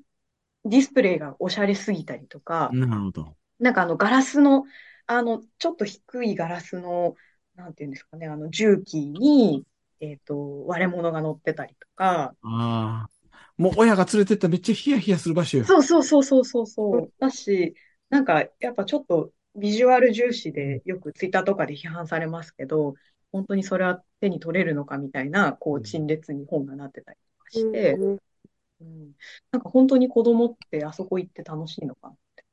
Speaker 4: ディスプレイがおしゃれすぎたりとか、
Speaker 3: なるほど。
Speaker 4: なんかあのガラスの、あの、ちょっと低いガラスの、なんていうんですかね、あの重機に、えっと、割れ物が乗ってたりとか、
Speaker 3: ああ。もう親が連れてったらめっちゃヒヤヒヤする場所よ。
Speaker 4: そうそうそうそうそうそう。だし、なんかやっぱちょっとビジュアル重視でよくツイッターとかで批判されますけど、本当にそれは手に取れるのかみたいな、こう陳列に本がなってたりとかして、
Speaker 2: うん
Speaker 4: うん、なんか本当に子供ってあそこ行って楽しいのかなって。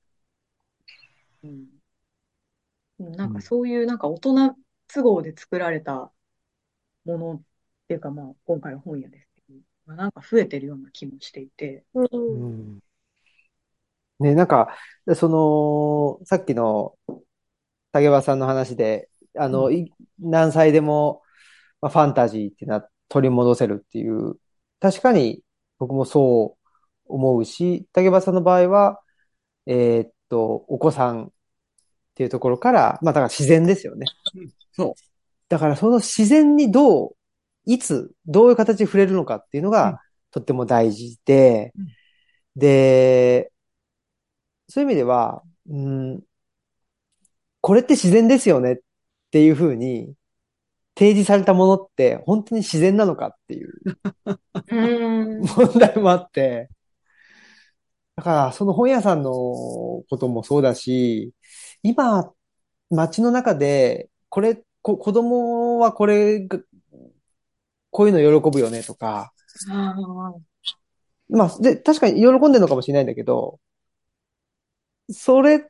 Speaker 4: うん。うんなんかそういうなんか大人都合で作られたものっていうかまあ今回は本屋ですけど、まあ、なんか増えてるような気もしていて、
Speaker 2: うん。
Speaker 1: うん。ね、なんか、その、さっきの竹場さんの話で、あの、い何歳でも、まあ、ファンタジーっていうのは取り戻せるっていう、確かに僕もそう思うし、竹場さんの場合は、えーっと、お子さんっていうところから、まあだから自然ですよね。
Speaker 3: そ
Speaker 1: だからその自然にどう、いつ、どういう形で触れるのかっていうの
Speaker 3: うん
Speaker 1: がとっても大事で
Speaker 3: うん、
Speaker 1: で、そういう意味では、うん、これって自然ですよねっていうふうに提示されたものって本当に自然なのかっていう。
Speaker 4: うん、
Speaker 1: 問題もあって、だからその本屋さんのこともそうだし、今、街の中で、これ、こ子供はこれがこういうの喜ぶよねとか、まあ、で、確かに喜んでるのかもしれないんだけど、それっ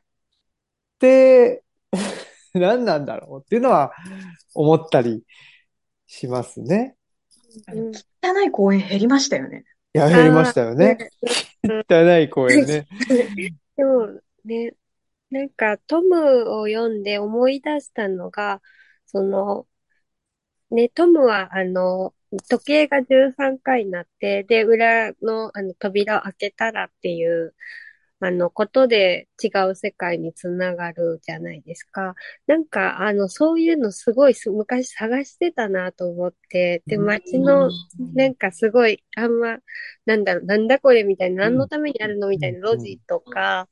Speaker 1: て、何なんだろうっていうのは思ったりしますね。
Speaker 2: うん
Speaker 4: 汚い公園減りましたよね。
Speaker 1: いや、減りましたよね。汚い公園ね。
Speaker 2: でもね、なんかトムを読んで思い出したのが、その、ね、トムはあの、時計が13回になって、で、裏のあの扉を開けたらっていう、あの、ことで違う世界につながるじゃないですか。なんか、あの、そういうのすごいす昔探してたなと思って、で、街の、なんかすごい、あんま、なんだろう、なんだこれみたいな、何のためにあるのみたいな路地とか、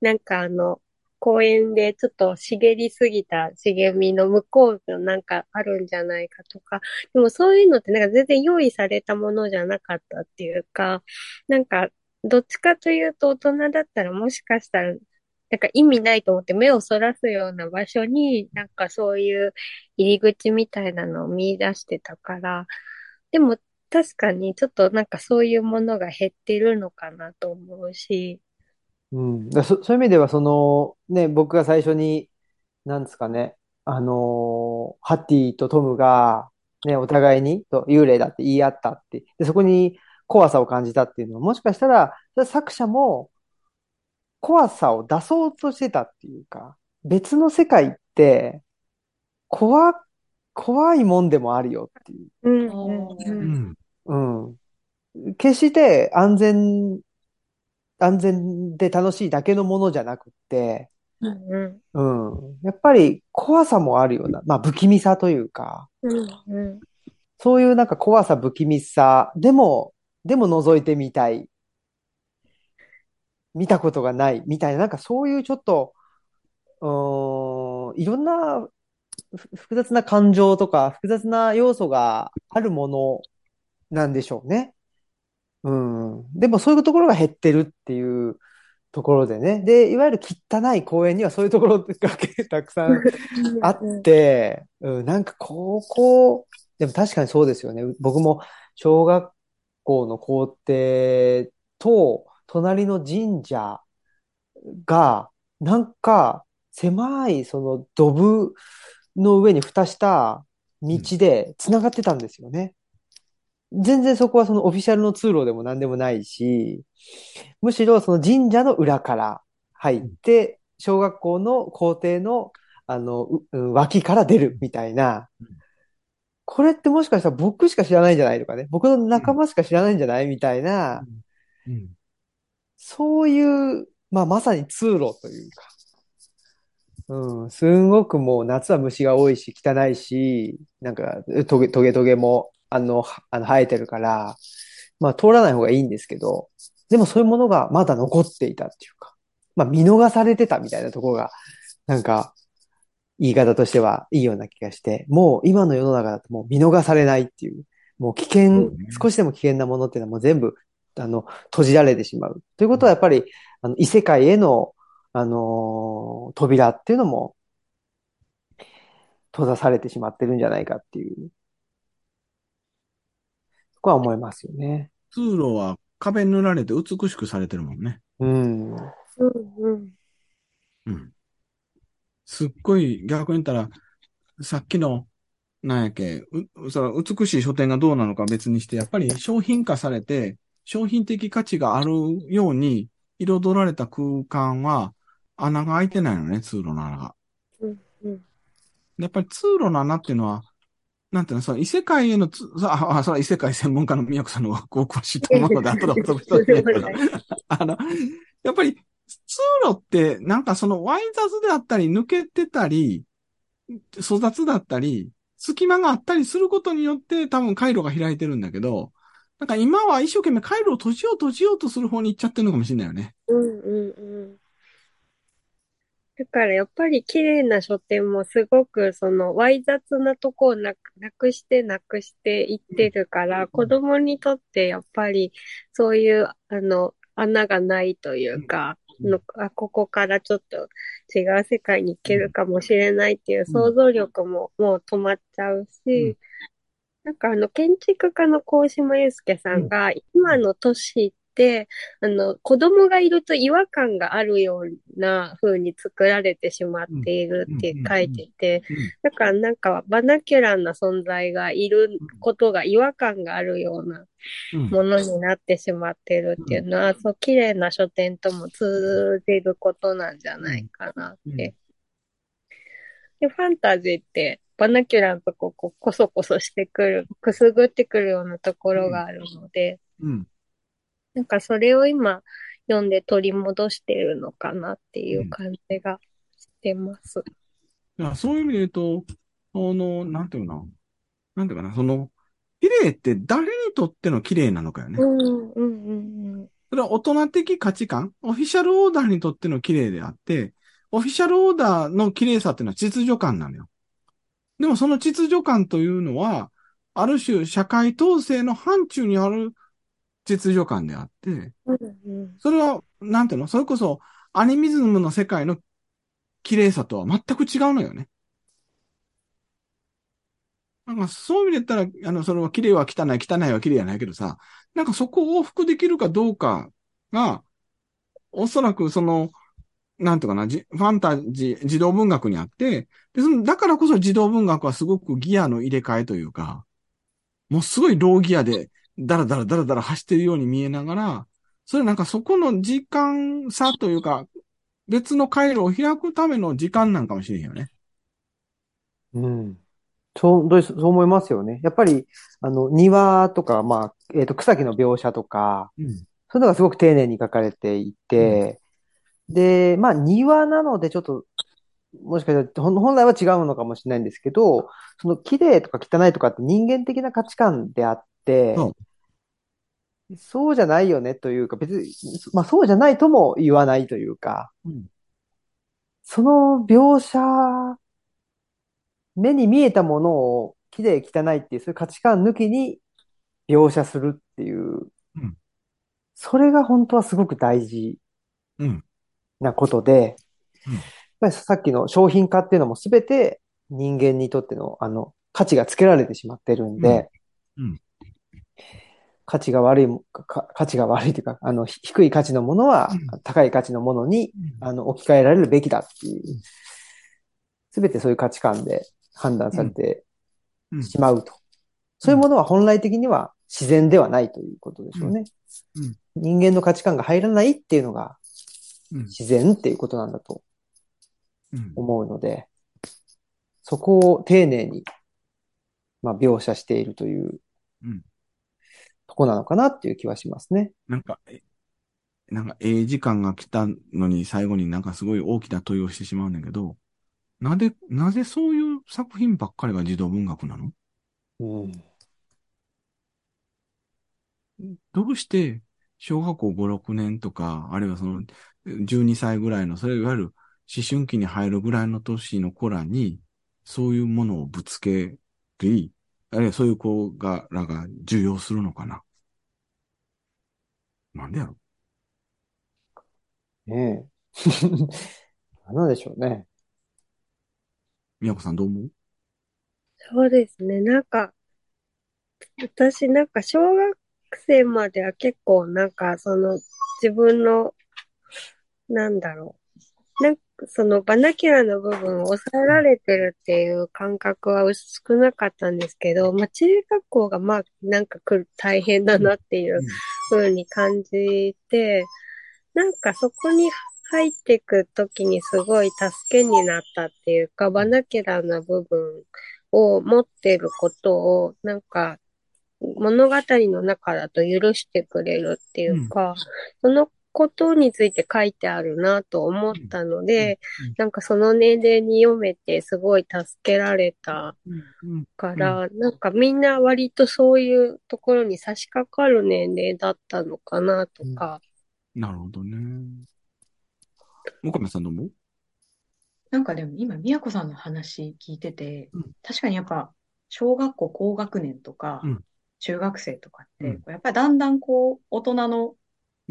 Speaker 2: なんかあの、公園でちょっと茂りすぎた茂みの向こうのなんかあるんじゃないかとか、でもそういうのってなんか全然用意されたものじゃなかったっていうか、なんかどっちかというと大人だったらもしかしたらなんか意味ないと思って目をそらすような場所になんかそういう入り口みたいなのを見出してたから、でも確かにちょっとなんかそういうものが減ってるのかなと思うし、
Speaker 1: うん。だそ、そういう意味では、その、ね、僕が最初に、なんですかね、あのーハッティとトムが、ね、お互いに、と、幽霊だって言い合ったって、で、そこに怖さを感じたっていうのは、もしかしたら、作者も、怖さを出そうとしてたっていうか、別の世界って、怖、怖いもんでもあるよっていう。
Speaker 2: うん
Speaker 4: う
Speaker 2: うん
Speaker 3: うん。
Speaker 1: うん。決して安全、安全で楽しいだけのものじゃなくって、
Speaker 2: うんうん
Speaker 1: うん。やっぱり怖さもあるような、まあ不気味さというか、
Speaker 2: うんうん
Speaker 1: そういうなんか怖さ、不気味さ、でも、でも覗いてみたい。見たことがない、みたいな、なんかそういうちょっと、うん、いろんな複雑な感情とか、複雑な要素があるものなんでしょうね。うん。でもそういうところが減ってるっていうところでね。で、いわゆる汚い公園にはそういうところが たくさんあって、うん、なんか高校、でも確かにそうですよね。僕も小学校の校庭と隣の神社が、なんか狭いそのドブの上に蓋した道で繋がってたんですよね。全然そこはそのオフィシャルの通路でも何でもないし、むしろその神社の裏から入って、小学校の校庭のあの、ううん脇から出るみたいな
Speaker 3: うん。
Speaker 1: これってもしかしたら僕しか知らないんじゃないとかね。僕の仲間しか知らないんじゃない？みたいな、
Speaker 3: うん。
Speaker 1: そういう、まあまさに通路というか。うん、すんごくもう夏は虫が多いし汚いし、なんかトゲトゲトゲもあの、はあの生えてるから、まあ通らない方がいいんですけど、でもそういうものがまだ残っていたっていうか、まあ見逃されてたみたいなところが、なんか言い方としてはいいような気がして、もう今の世の中だともう見逃されないっていう、もう危
Speaker 3: そ
Speaker 1: 険
Speaker 3: うね、
Speaker 1: 少しでも危険なものっていうのはもう全部、あの、閉じられてしまう。ということはやっぱり、あの、異世界への、あのー扉っていうのも閉ざされてしまってるんじゃないかっていう、そこは思いますよね。
Speaker 3: 通路は壁塗られて美しくされてるもんね。
Speaker 1: うん。
Speaker 2: うんうん
Speaker 3: うん。すっごい逆に言ったら、さっきの、なんやっけ、う、その美しい書店がどうなのか別にして、やっぱり商品化されて、商品的価値があるように彩られた空間は穴が開いてないのね、通路の穴が。
Speaker 2: うんうん
Speaker 3: やっぱり通路の穴っていうのは、なんていうの、その異世界へのつ、あ、あ、それは異世界専門家の宮子さんのご詳しいと思うので、後で補足しといてけど、あの、やっぱり通路ってなんかそのワイ雑であったり、抜けてたり、粗雑だったり、隙間があったりすることによって多分回路が開いてるんだけど、なんか今は一生懸命回路を閉じよう閉じようとする方に行っちゃってるのかもしれないよね。
Speaker 2: うんうんうん。だからやっぱり綺麗な書店もすごくそのわい雑なとこをなくなくしてなくしていってるから、子供にとってやっぱりそういうあの穴がないというか、
Speaker 3: うん
Speaker 2: のあここからちょっと違う世界に行けるかもしれないっていう想像力ももう止まっちゃうし、なんかあの、建築家の高島祐介さんが、今の都市あの、子供がいると違和感があるような風に作られてしまっているって書いてて、だからなんかバナキュランな存在がいることが違和感があるような
Speaker 3: うん。
Speaker 2: ものになってしまってるっていうのは、そう、綺麗な書店とも通じることなんじゃないかなって。で、ファンタジーって、バナキュランとこう、こうコソコソしてくる、くすぐってくるようなところがあるので、
Speaker 3: うん。
Speaker 2: なんかそれを今読んで取り戻してるのかなっていう感じがしてます。
Speaker 3: いやそういう意味で言うと、あの、なんていうのかな。なんていうかな、その、綺麗って誰にとっての綺麗なのかよね。
Speaker 2: うん、うん、うん、
Speaker 3: それは大人的価値観、オフィシャルオーダーにとっての綺麗であって、オフィシャルオーダーの綺麗さっていうのは秩序感なのよ。でもその秩序感というのは、ある種社会統制の範疇にある秩序感であって。それは、なんていうの？それこそアニミズムの世界の綺麗さとは全く違うのよね。なんかそういう意味で言ったら、あの、それは綺麗は汚い、汚いは綺麗やないけどさ、なんかそこを往復できるかどうかが、おそらくその、なんていうかな、じファンタジー、児童文学にあって、で、その、だからこそ児童文学はすごくギアの入れ替えというか、もうすごいローギアで、ダラダラダラダラ走ってるように見えながら、それなんかそこの時間差というか、別の回路を開くための時間なんかもしれんよね。
Speaker 1: うん。そう、どうそう思いますよね。やっぱり、あの、庭とか、まあ、えっと、草木の描写とか、
Speaker 3: うん。
Speaker 1: そういうのがすごく丁寧に書かれていて、で、まあ、庭なのでちょっと、もしかしたら本来は違うのかもしれないんですけど、その綺麗とか汚いとかって人間的な価値観であって
Speaker 3: そ、
Speaker 1: そうじゃないよねというか、別に、まあそうじゃないとも言わないというか、
Speaker 3: うん。
Speaker 1: その描写、目に見えたものを綺麗汚いっていう、そういう価値観抜きに描写するっていう
Speaker 3: うん、
Speaker 1: それが本当はすごく大事
Speaker 3: うん。
Speaker 1: なことで、
Speaker 3: うん
Speaker 1: やっぱりさっきの商品化っていうのも全て人間にとってのあの価値がつけられてしまってるんで、価値が悪いも、か価値が悪いというか、あの、ひ低い価値のものは
Speaker 3: うん
Speaker 1: 高い価値のものに、あの、置き換えられるべきだっていう、全てそういう価値観で判断されて
Speaker 3: うん
Speaker 1: しまうと。そういうものは本来的には自然ではないということでしょうね。
Speaker 3: うんうん
Speaker 1: 人間の価値観が入らないっていうのが
Speaker 3: うん。
Speaker 1: 自然っていうことなんだと
Speaker 3: うん。
Speaker 1: 思うので、そこを丁寧に、まあ、描写しているという
Speaker 3: うん
Speaker 1: とこなのかなっていう気はしますね。
Speaker 3: なんか、えなんか、ええ時間が来たのに最後になんかすごい大きな問いをしてしまうんだけど、なぜ、なぜそういう作品ばっかりが児童文学なの？
Speaker 1: うん。
Speaker 3: どうして、小学校5、6年とか、あるいはその、12歳ぐらいの、それいわゆる思春期に入るぐらいの年の子らに、そういうものをぶつけり、あるいはそういう子が、らが受容するのかな？なんでやろ？
Speaker 1: ねえ。何なんでしょうね。
Speaker 3: 宮子さんどう思う？
Speaker 2: そうですね。なんか、私なんか小学生までは結構なんかその自分の、なんだろう。なんかそのバナキュラの部分を抑えられてるっていう感覚は少なかったんですけど、まあ中学校がまあなんか来る大変だなっていう風に感じて、なんかそこに入っていくときにすごい助けになったっていうか、バナキュラな部分を持ってることを、なんか物語の中だと許してくれるっていうか、そのことについて書いてあるなと思ったので
Speaker 3: うんうん、
Speaker 2: なんかその年齢に読めてすごい助けられた
Speaker 3: うん。
Speaker 2: から、なんかみんな割とそういうところに差し掛かる年齢だったのかなとか、
Speaker 3: なるほどね。岡部さんどう思う？
Speaker 4: なんかでも今、宮子さんの話聞いてて
Speaker 3: うん、
Speaker 4: 確かにやっぱ、小学校高学年とか
Speaker 3: うん、
Speaker 4: 中学生とかって
Speaker 3: うん、
Speaker 4: やっぱりだんだんこう、大人の
Speaker 3: うん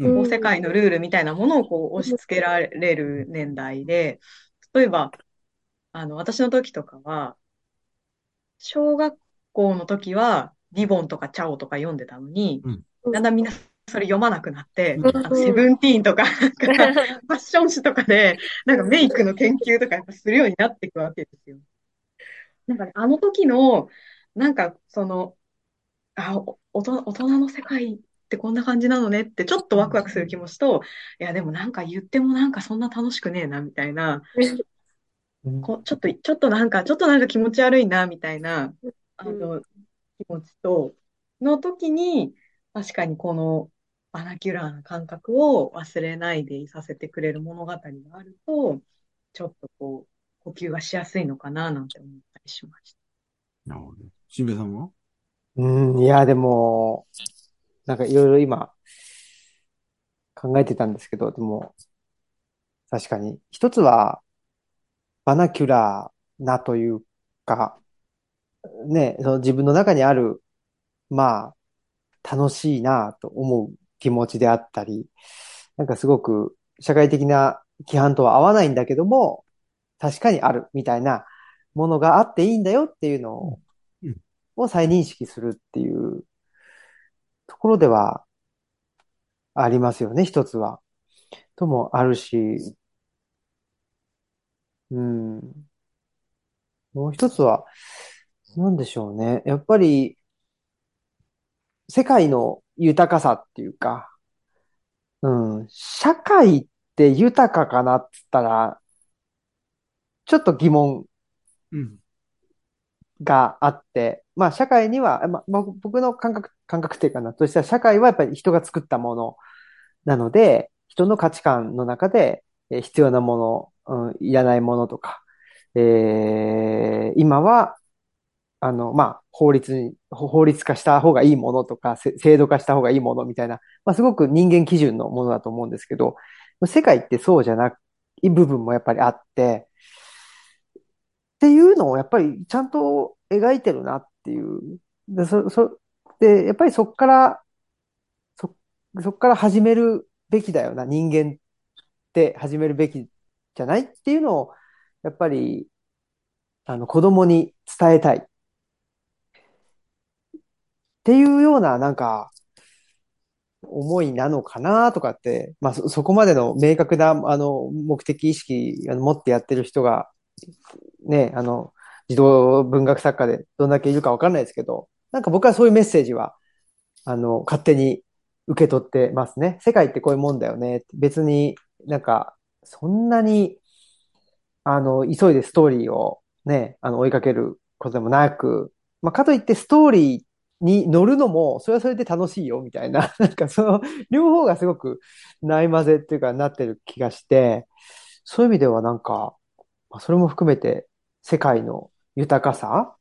Speaker 4: こう世界のルールみたいなものをこう押し付けられる年代で、例えば、あの、私の時とかは、小学校校の時は、リボンとかチャオとか読んでたのに、
Speaker 3: うん。
Speaker 4: だんだんみんなそれ読まなくなって、
Speaker 3: うん。
Speaker 4: あのセブンティーンとか、なんか ファッション誌とかで、なんかメイクの研究とかやっぱするようになっていくわけですよ。なんかね、あの時の、なんかその、あ、大人の世界ってこんな感じなのねってちょっとワクワクする気持ちと、いやでもなんか言ってもなんかそんな楽しくねえなみたいな、
Speaker 1: うん
Speaker 4: こちょっと、ちょっとなんか、ちょっとなんか気持ち悪いなみたいな、あの、気持ちと、の時に、確かにこのバナキュラーな感覚を忘れないでいさせてくれる物語があると、ちょっとこう、呼吸がしやすいのかななんて思ったりしました。
Speaker 3: なるほど。しんべヱさんは？
Speaker 1: うん、いや、でも、なんかいろいろ今、考えてたんですけど、でも、確かに、一つは、バナキュラーなというか、ね、その自分の中にある、まあ、楽しいなと思う気持ちであったり、なんかすごく社会的な規範とは合わないんだけども、確かにあるみたいなものがあっていいんだよっていうのを
Speaker 3: うん。
Speaker 1: を再認識するっていうところではありますよね、一つは。ともあるし、うん。もう一つは、なんでしょうね。やっぱり、世界の豊かさっていうか、うん、社会って豊かかなって言ったら、ちょっと疑問
Speaker 3: うん。
Speaker 1: があって、まあ社会には、まあ、まあ僕の感覚、感覚っていうかな、としたら社会はやっぱり人が作ったものなので、人の価値観の中で、え必要なもの、うん、いらないものとか、えー今は、あの、まあ、法律に、法律化した方がいいものとか、制度化した方がいいものみたいな、まあ、すごく人間基準のものだと思うんですけど、世界ってそうじゃない部分もやっぱりあって、っていうのをやっぱりちゃんと描いてるなっていう。で、そ、そ、で、やっぱりそっから、そ、そっから始めるべきだよな。人間って始めるべきじゃないっていうのを、やっぱり、あの、子供に伝えたい。っていうような、なんか、思いなのかなとかって、まあ、そ、そこまでの明確な、あの、目的意識あの持ってやってる人が、ね、あの、児童文学作家でどんだけいるかわかんないですけど、なんか僕はそういうメッセージは、あの、勝手に受け取ってますね。世界ってこういうもんだよね。別になんか、そんなに、あの、急いでストーリーをね、あの、追いかけることでもなく、まあ、かといってストーリーに乗るのも、それはそれで楽しいよ、みたいな。なんかその、両方がすごくない混ぜっていうかなってる気がして、そういう意味ではなんか、まあそれも含めて世界の豊かさ、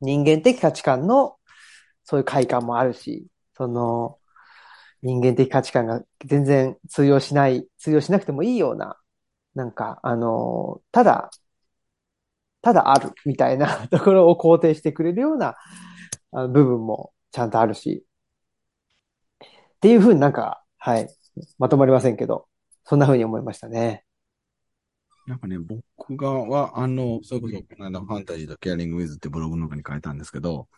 Speaker 1: 人間的価値観のそういう快感もあるし、その人間的価値観が全然通用しない、通用しなくてもいいような、なんか、あの、ただ、ただあるみたいな ところを肯定してくれるような部分もちゃんとあるし、っていうふうになんか、はい、まとまりませんけど、そんなふうに思いましたね。
Speaker 3: なんかね、僕がは、あの、それこそ、この間、ファンタジーとケアリングウィズってブログの中に書いたんですけど、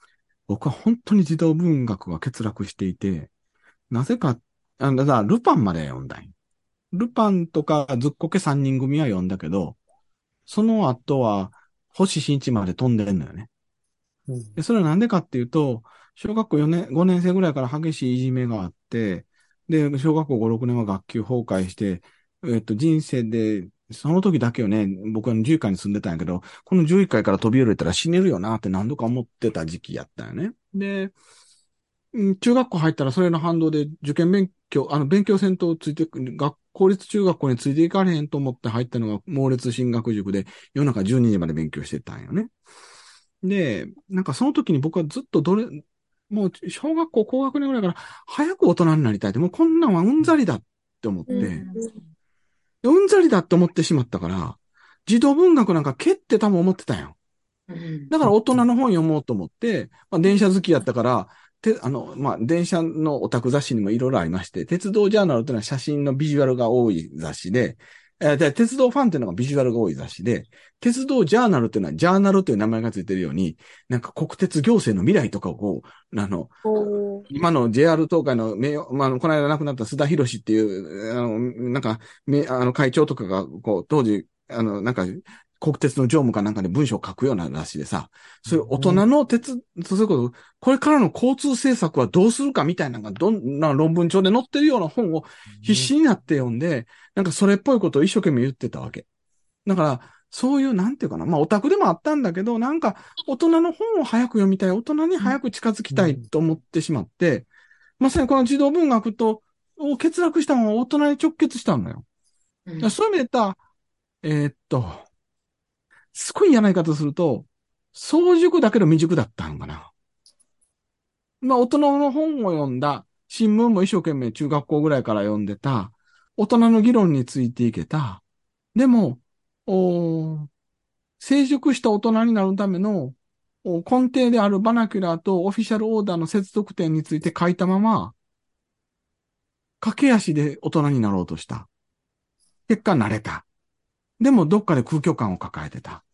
Speaker 3: 僕は本当に児童文学が欠落していて、なぜか、あの、だルパンまで読んだんよルパンとかずっこけ三人組は読んだけど、その後は、星新一まで飛んでんのよね。
Speaker 1: うん
Speaker 3: で、それはなんでかっていうと、小学校4年、5年生ぐらいから激しいいじめがあって、で、小学校5、6年は学級崩壊して、えっと、人生で、その時だけをね、僕は11階に住んでたんやけど、この11階から飛び降りたら死ねるよなって何度か思ってた時期やったよね。で、中学校入ったらそれの反動で受験勉強、あの、勉強戦闘ついてく、学公立中学校についていかれへんと思って入ったのが猛烈進学塾で夜中12時まで勉強してたんよね。で、なんかその時に僕はずっとどれ、もう小学校高学年ぐらいから早く大人になりたいって、もうこんなんはうんざりだって思って、
Speaker 2: うん
Speaker 3: うんざりだって思ってしまったから、児童文学なんか蹴って多分思ってたんよ。
Speaker 4: うん
Speaker 3: だから大人の本読もうと思って、まあ電車好きやったから、て、あの、まあ電車のオタク雑誌にもいろいろありまして、鉄道ジャーナルっていうのは写真のビジュアルが多い雑誌で、えーで、鉄道ファンっていうのがビジュアルが多い雑誌で、鉄道ジャーナルっていうのは、ジャーナルという名前がついてるように、なんか国鉄行政の未来とかをこう、あの、今の JR 東海の名誉、まあ、この間亡くなった須田博士っていう、あの、なんか、めあの、会長とかが、こう、当時、あの、なんか、国鉄の常務かなんかで文章を書くような雑誌でさ、そういう大人の鉄、そういうこと、これからの交通政策はどうするかみたいなのがどんな論文帳で載ってるような本を必死になって読んで、なんかそれっぽいことを一生懸命言ってたわけ。だから、そういう、なんていうかな。まあ、オタクでもあったんだけど、なんか、大人の本を早く読みたい、大人に早く近づきたいと思ってしまって、まさにこの児童文学と、を欠落したのは大人に直結したのよ。そういう意味で言ったら、えーっと、すごい嫌な言い方すると、早熟だけど未熟だったのかな。まあ、大人の本を読んだ、新聞も一生懸命中学校ぐらいから読んでた、大人の議論についていけた。でも、お成熟した大人になるための根底であるバナキュラーとオフィシャルオーダーの接続点について書いたまま、駆け足で大人になろうとした。結果慣れた。でもどっかで空虚感を抱えてた。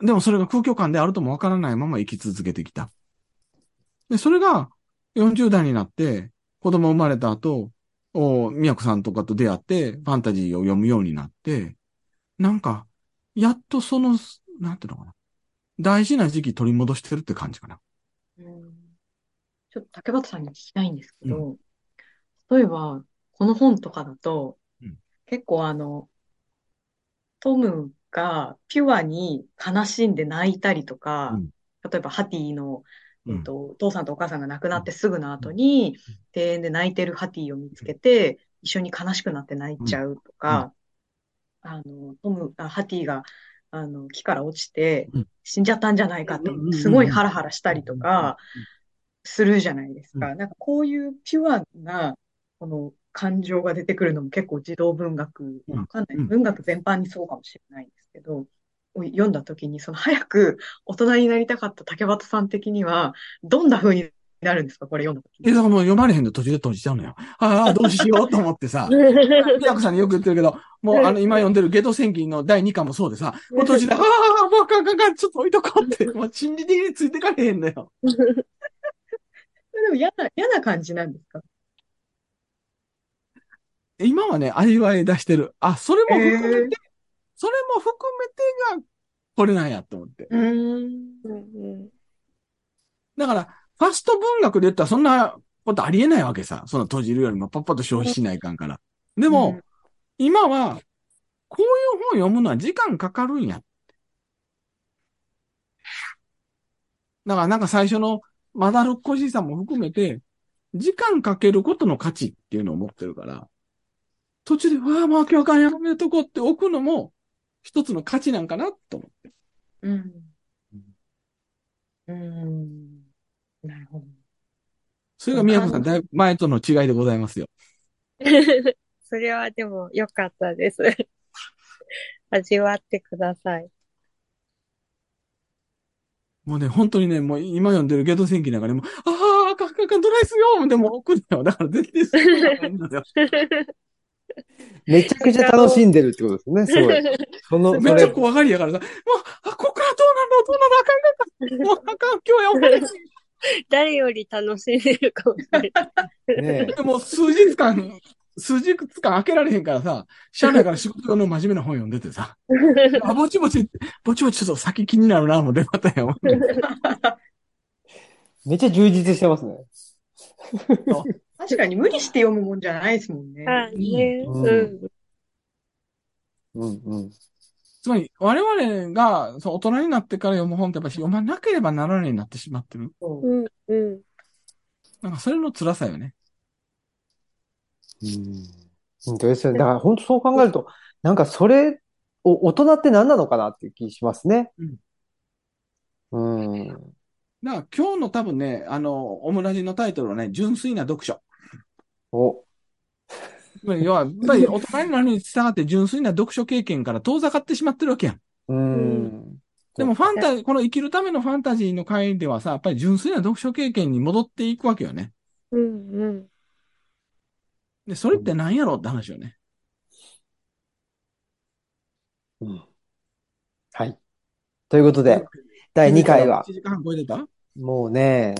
Speaker 3: でもそれが空虚感であるともわからないまま生き続けてきた。で、それが40代になって子供生まれた後、お宮子さんとかと出会ってファンタジーを読むようになって、なんか、やっとその、なんていうのかな。大事な時期取り戻してるって感じかな。
Speaker 4: うんちょっと竹俣さんに聞きたいんですけど、例えば、この本とかだと
Speaker 3: うん、
Speaker 4: 結構あの、トムがピュアに悲しんで泣いたりとか
Speaker 3: うん、
Speaker 4: 例えばハティの、
Speaker 3: うん。
Speaker 4: えっと、お父さんとお母さんが亡くなってすぐの後に、庭園で泣いてるハティを見つけて、一緒に悲しくなって泣いちゃうとか、あの、トム、あハティが、あの、木から落ちて
Speaker 3: うん、
Speaker 4: 死んじゃったんじゃないかって
Speaker 3: うん。うん。うん。う、ん
Speaker 4: すごいハラハラしたりとか、するじゃないです
Speaker 3: う
Speaker 4: か。なんかこういうピュアな、この感情が出てくるのも結構児童文学、
Speaker 3: うん
Speaker 4: わかんない。
Speaker 3: うん
Speaker 4: 文学全般にそうかもしれないんですけど、を読んだ時に、その早く大人になりたかった竹俣さん的には、どんな風になるんですか？これ読んだ時
Speaker 3: え、だからもう読まれへんで途中で閉じちゃうのよ。ああ、どうしようと思ってさ。宮子さんによく言ってるけど、もうあの今読んでるゲド戦記の第2巻もそうでさ、もう閉じて、ああ、もうあかんあかんあかん、ちょっと置いとこうって、もう心理的についてかれへんのよ。
Speaker 4: でも嫌な、嫌な感じなんですか
Speaker 3: 今はね、味わい出してる。あ、それも含め
Speaker 4: え
Speaker 3: て、それも含めてが、これなんやと思って。だから、ファスト文学で言ったらそんなことありえないわけさ。その閉じるよりもパッパと消費しないかんから。でも、
Speaker 4: うん
Speaker 3: 今は、こういう本読むのは時間かかるんや。だからなんか最初のまだるっこしさも含めて、時間かけることの価値っていうのを持ってるから、途中で、わあ、もう今日あかんやめとこうって置くのも、一つの価値なんかなと思って。
Speaker 4: うん。うん。なるほど。
Speaker 3: それが宮子さん、だいぶ前との違いでございますよ。
Speaker 2: それはでも良かったです。味わってください。
Speaker 3: もうね、本当にね、もう今読んでるゲド戦記なんかでも、ああ、あかんあかんあかん、どないすよでも置くのよ。だから絶対するのがいいのよ。
Speaker 1: めちゃくちゃ楽しんでるってことですね、すごい。その、
Speaker 3: めっちゃ怖がりやからさ、もう、あ、ここからどうなんだ、どうなんだ、あかんあかんあかん、もうあかん、今日読まれへん
Speaker 2: 誰より楽しんでるかもしれない。
Speaker 1: ね
Speaker 3: でも数日間、数日間開けられへんからさ、社内から仕事用の真面目な本読んでてさ、あ、ぼちぼち、ぼちぼちちょっと先気になるな、もう出またよ。
Speaker 1: めっちゃ充実してますね。
Speaker 4: 確かに無理して読むもんじゃないですもんね。
Speaker 2: はい、ね。
Speaker 1: うん
Speaker 2: うん。
Speaker 1: うんうん。
Speaker 3: つまり、我々がそう大人になってから読む本ってやっぱり読まなければならないになってしまってる。
Speaker 4: そう
Speaker 2: うん。うん。
Speaker 3: なんかそれの辛さよね。
Speaker 1: うん本当ですよね。だから本当そう考えると、なんかそれ、お大人って何なのかなっていう気しますね。うん。
Speaker 3: だから今日の多分ね、あの、オムラジのタイトルはね、純粋な読書。
Speaker 1: お、
Speaker 3: つまり要は、やっぱり大人になるに従って純粋な読書経験から遠ざかってしまってるわけやん。
Speaker 1: うん。
Speaker 3: でもファンタジー、この生きるためのファンタジーの回ではさ、やっぱり純粋な読書経験に戻っていくわけよね。
Speaker 2: うん。うん。
Speaker 3: で、それって何やろって話よね。
Speaker 1: うん。はい。ということで、第2回は
Speaker 3: 1、時間半超えてた？
Speaker 1: もうね、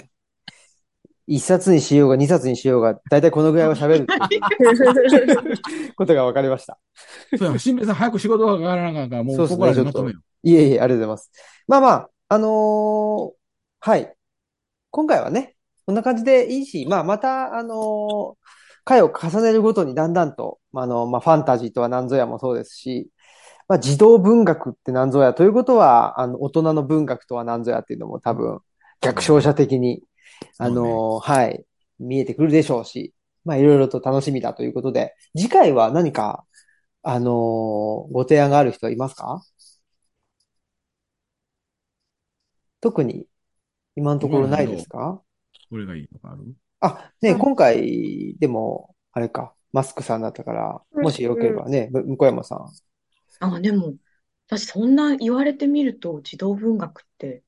Speaker 1: 1冊にしようが2冊にしようが、だいたいこのぐらいは喋るっていうことが分かりました。
Speaker 3: そうや、新兵さん早く仕事がかからなかったから、もうここらでまとめよ
Speaker 1: いえいえ、ありがとうございます。まあまあ、あのーはい。今回はね、こんな感じでいいし、まあまた、あのー回を重ねるごとにだんだんと、まああの、まあファンタジーとは何ぞやもそうですし、まあ児童文学って何ぞやということは、あの、大人の文学とは何ぞやっていうのも多分、逆照射的に、あのーはい、見えてくるでしょうし、まあいろいろと楽しみだということで、次回は何か、あのーご提案がある人いますか？特に今のところないですか？
Speaker 3: これがいいとかある？
Speaker 1: あ、ね、
Speaker 2: うん。
Speaker 1: 今回でも、あれか、マスクさんだったから、
Speaker 2: うん。
Speaker 1: もしよければね、む向山さん。
Speaker 4: あ、でも、私そんな言われてみると、児童文学って、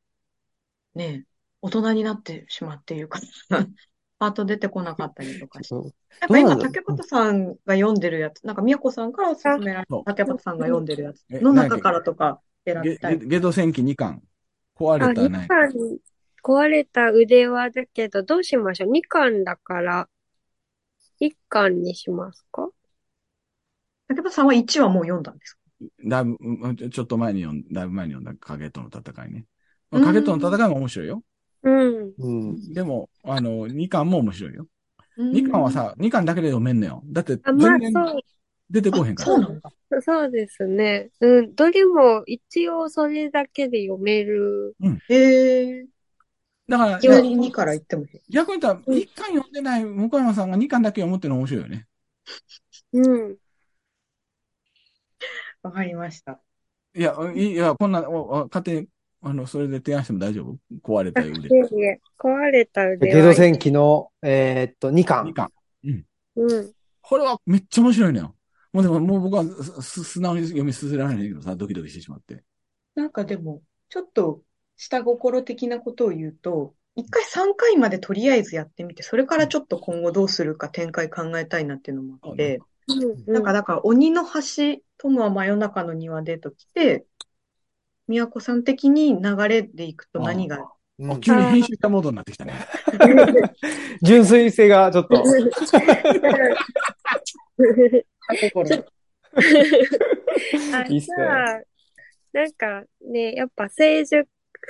Speaker 4: ね、大人になってしまっているから、パート出てこなかったりとかして。
Speaker 1: うん
Speaker 4: やっぱ今、竹本さんが読んでるやつ、なんか、宮子さんからおすすめられた竹本さんが読んでるやつ
Speaker 3: え
Speaker 4: の中からとか選
Speaker 3: ゲ
Speaker 4: びたい。
Speaker 3: ゲゲド戦記2巻。壊
Speaker 2: あ、2
Speaker 3: れたね。
Speaker 2: 巻、壊れた腕輪だけど、どうしましょう ?2 巻だから、1巻にしますか？
Speaker 4: 竹本さんは1話もう読んだんですか？
Speaker 3: だいぶ、うんちょっと前に読んだ、いぶ前に読んだ影との戦いね。
Speaker 4: うん
Speaker 3: 影との戦いも面白いよ。
Speaker 2: うん。
Speaker 1: うん。
Speaker 3: でも、あの、2巻も面白いよ。
Speaker 4: うん
Speaker 3: 2巻はさ、2巻だけで読めんのよ。だって、
Speaker 2: あ、まあ
Speaker 3: 全然
Speaker 2: そう、
Speaker 3: 出てこへんから。
Speaker 4: そうなんだ。
Speaker 2: そうですね。うん。どれも一応それだけで読める。
Speaker 4: へえ。
Speaker 3: だから、
Speaker 4: いきなり2から言ってもいい。
Speaker 3: 逆に言ったら、1巻読んでない向山さんが2巻だけ読むっていうの面白いよね。
Speaker 2: うん。
Speaker 4: わかりました。
Speaker 3: いや、いいや、こんな、おお勝手に、あの、それで提案しても大丈夫？壊れた腕。
Speaker 2: 壊れた腕
Speaker 1: ゲド
Speaker 2: 輪。
Speaker 1: 戦記の、えーっと、2
Speaker 3: 2
Speaker 1: 巻。
Speaker 3: 巻。
Speaker 2: うん。
Speaker 3: これはめっちゃ面白いのよ。もうでも、もう僕はすす素直に読み進められないけどさ、ドキドキしてしまって。
Speaker 4: なんかでも、ちょっと下心的なことを言うと、一回3回までとりあえずやってみて、それからちょっと今後どうするか展開考えたいなっていうのもあって、
Speaker 2: うん。
Speaker 4: なんかだから鬼の橋、トムは真夜中の庭でと来て、宮子さん的に流れでいくと何が、
Speaker 1: うん
Speaker 3: 急に編集したモードになってきたね。
Speaker 1: 純粋性がちょっと。
Speaker 2: あ、
Speaker 1: いいっすね
Speaker 2: じゃあ、なんかね、やっぱ成熟、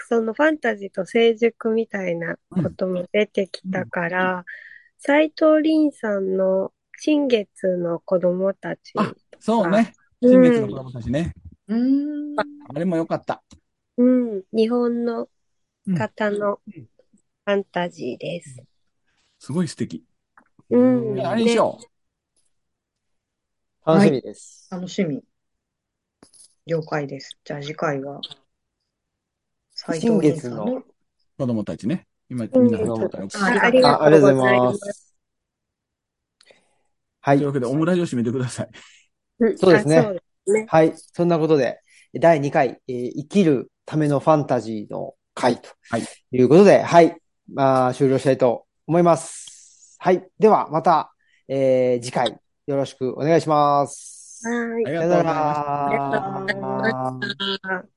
Speaker 2: そのファンタジーと成熟みたいなことも出てきたから、斎藤凛さんの新月の子供たち。
Speaker 3: あそうね。
Speaker 2: うん
Speaker 3: 新月の子供たちね。
Speaker 4: うーん、
Speaker 3: あれもよかった。
Speaker 2: うん、日本の方のファンタジーです。
Speaker 3: すごい素敵。
Speaker 2: うん。
Speaker 3: いやあれにしよ
Speaker 1: 楽しみです。
Speaker 4: 楽しみ。了解です。じゃあ次回は、斉藤凛さんの、
Speaker 3: う。子供たちね。今、
Speaker 2: うん
Speaker 3: みんな子供たち。
Speaker 4: あ
Speaker 2: あありが
Speaker 1: あ、あり
Speaker 2: とうご
Speaker 1: がとうございま
Speaker 2: す。
Speaker 1: す。はい
Speaker 3: という。わけで、オムラジオ締めてください。
Speaker 2: うん
Speaker 1: そうですね
Speaker 2: ね。
Speaker 1: はい。そんなことで、第2回、えー生きるためのファンタジーの回と
Speaker 3: はい
Speaker 1: いうことで、はい。まあ、終了したいと思います。はい。では、また、えー次回、よろしくお願いします。
Speaker 2: はい。
Speaker 3: ありがとうございました。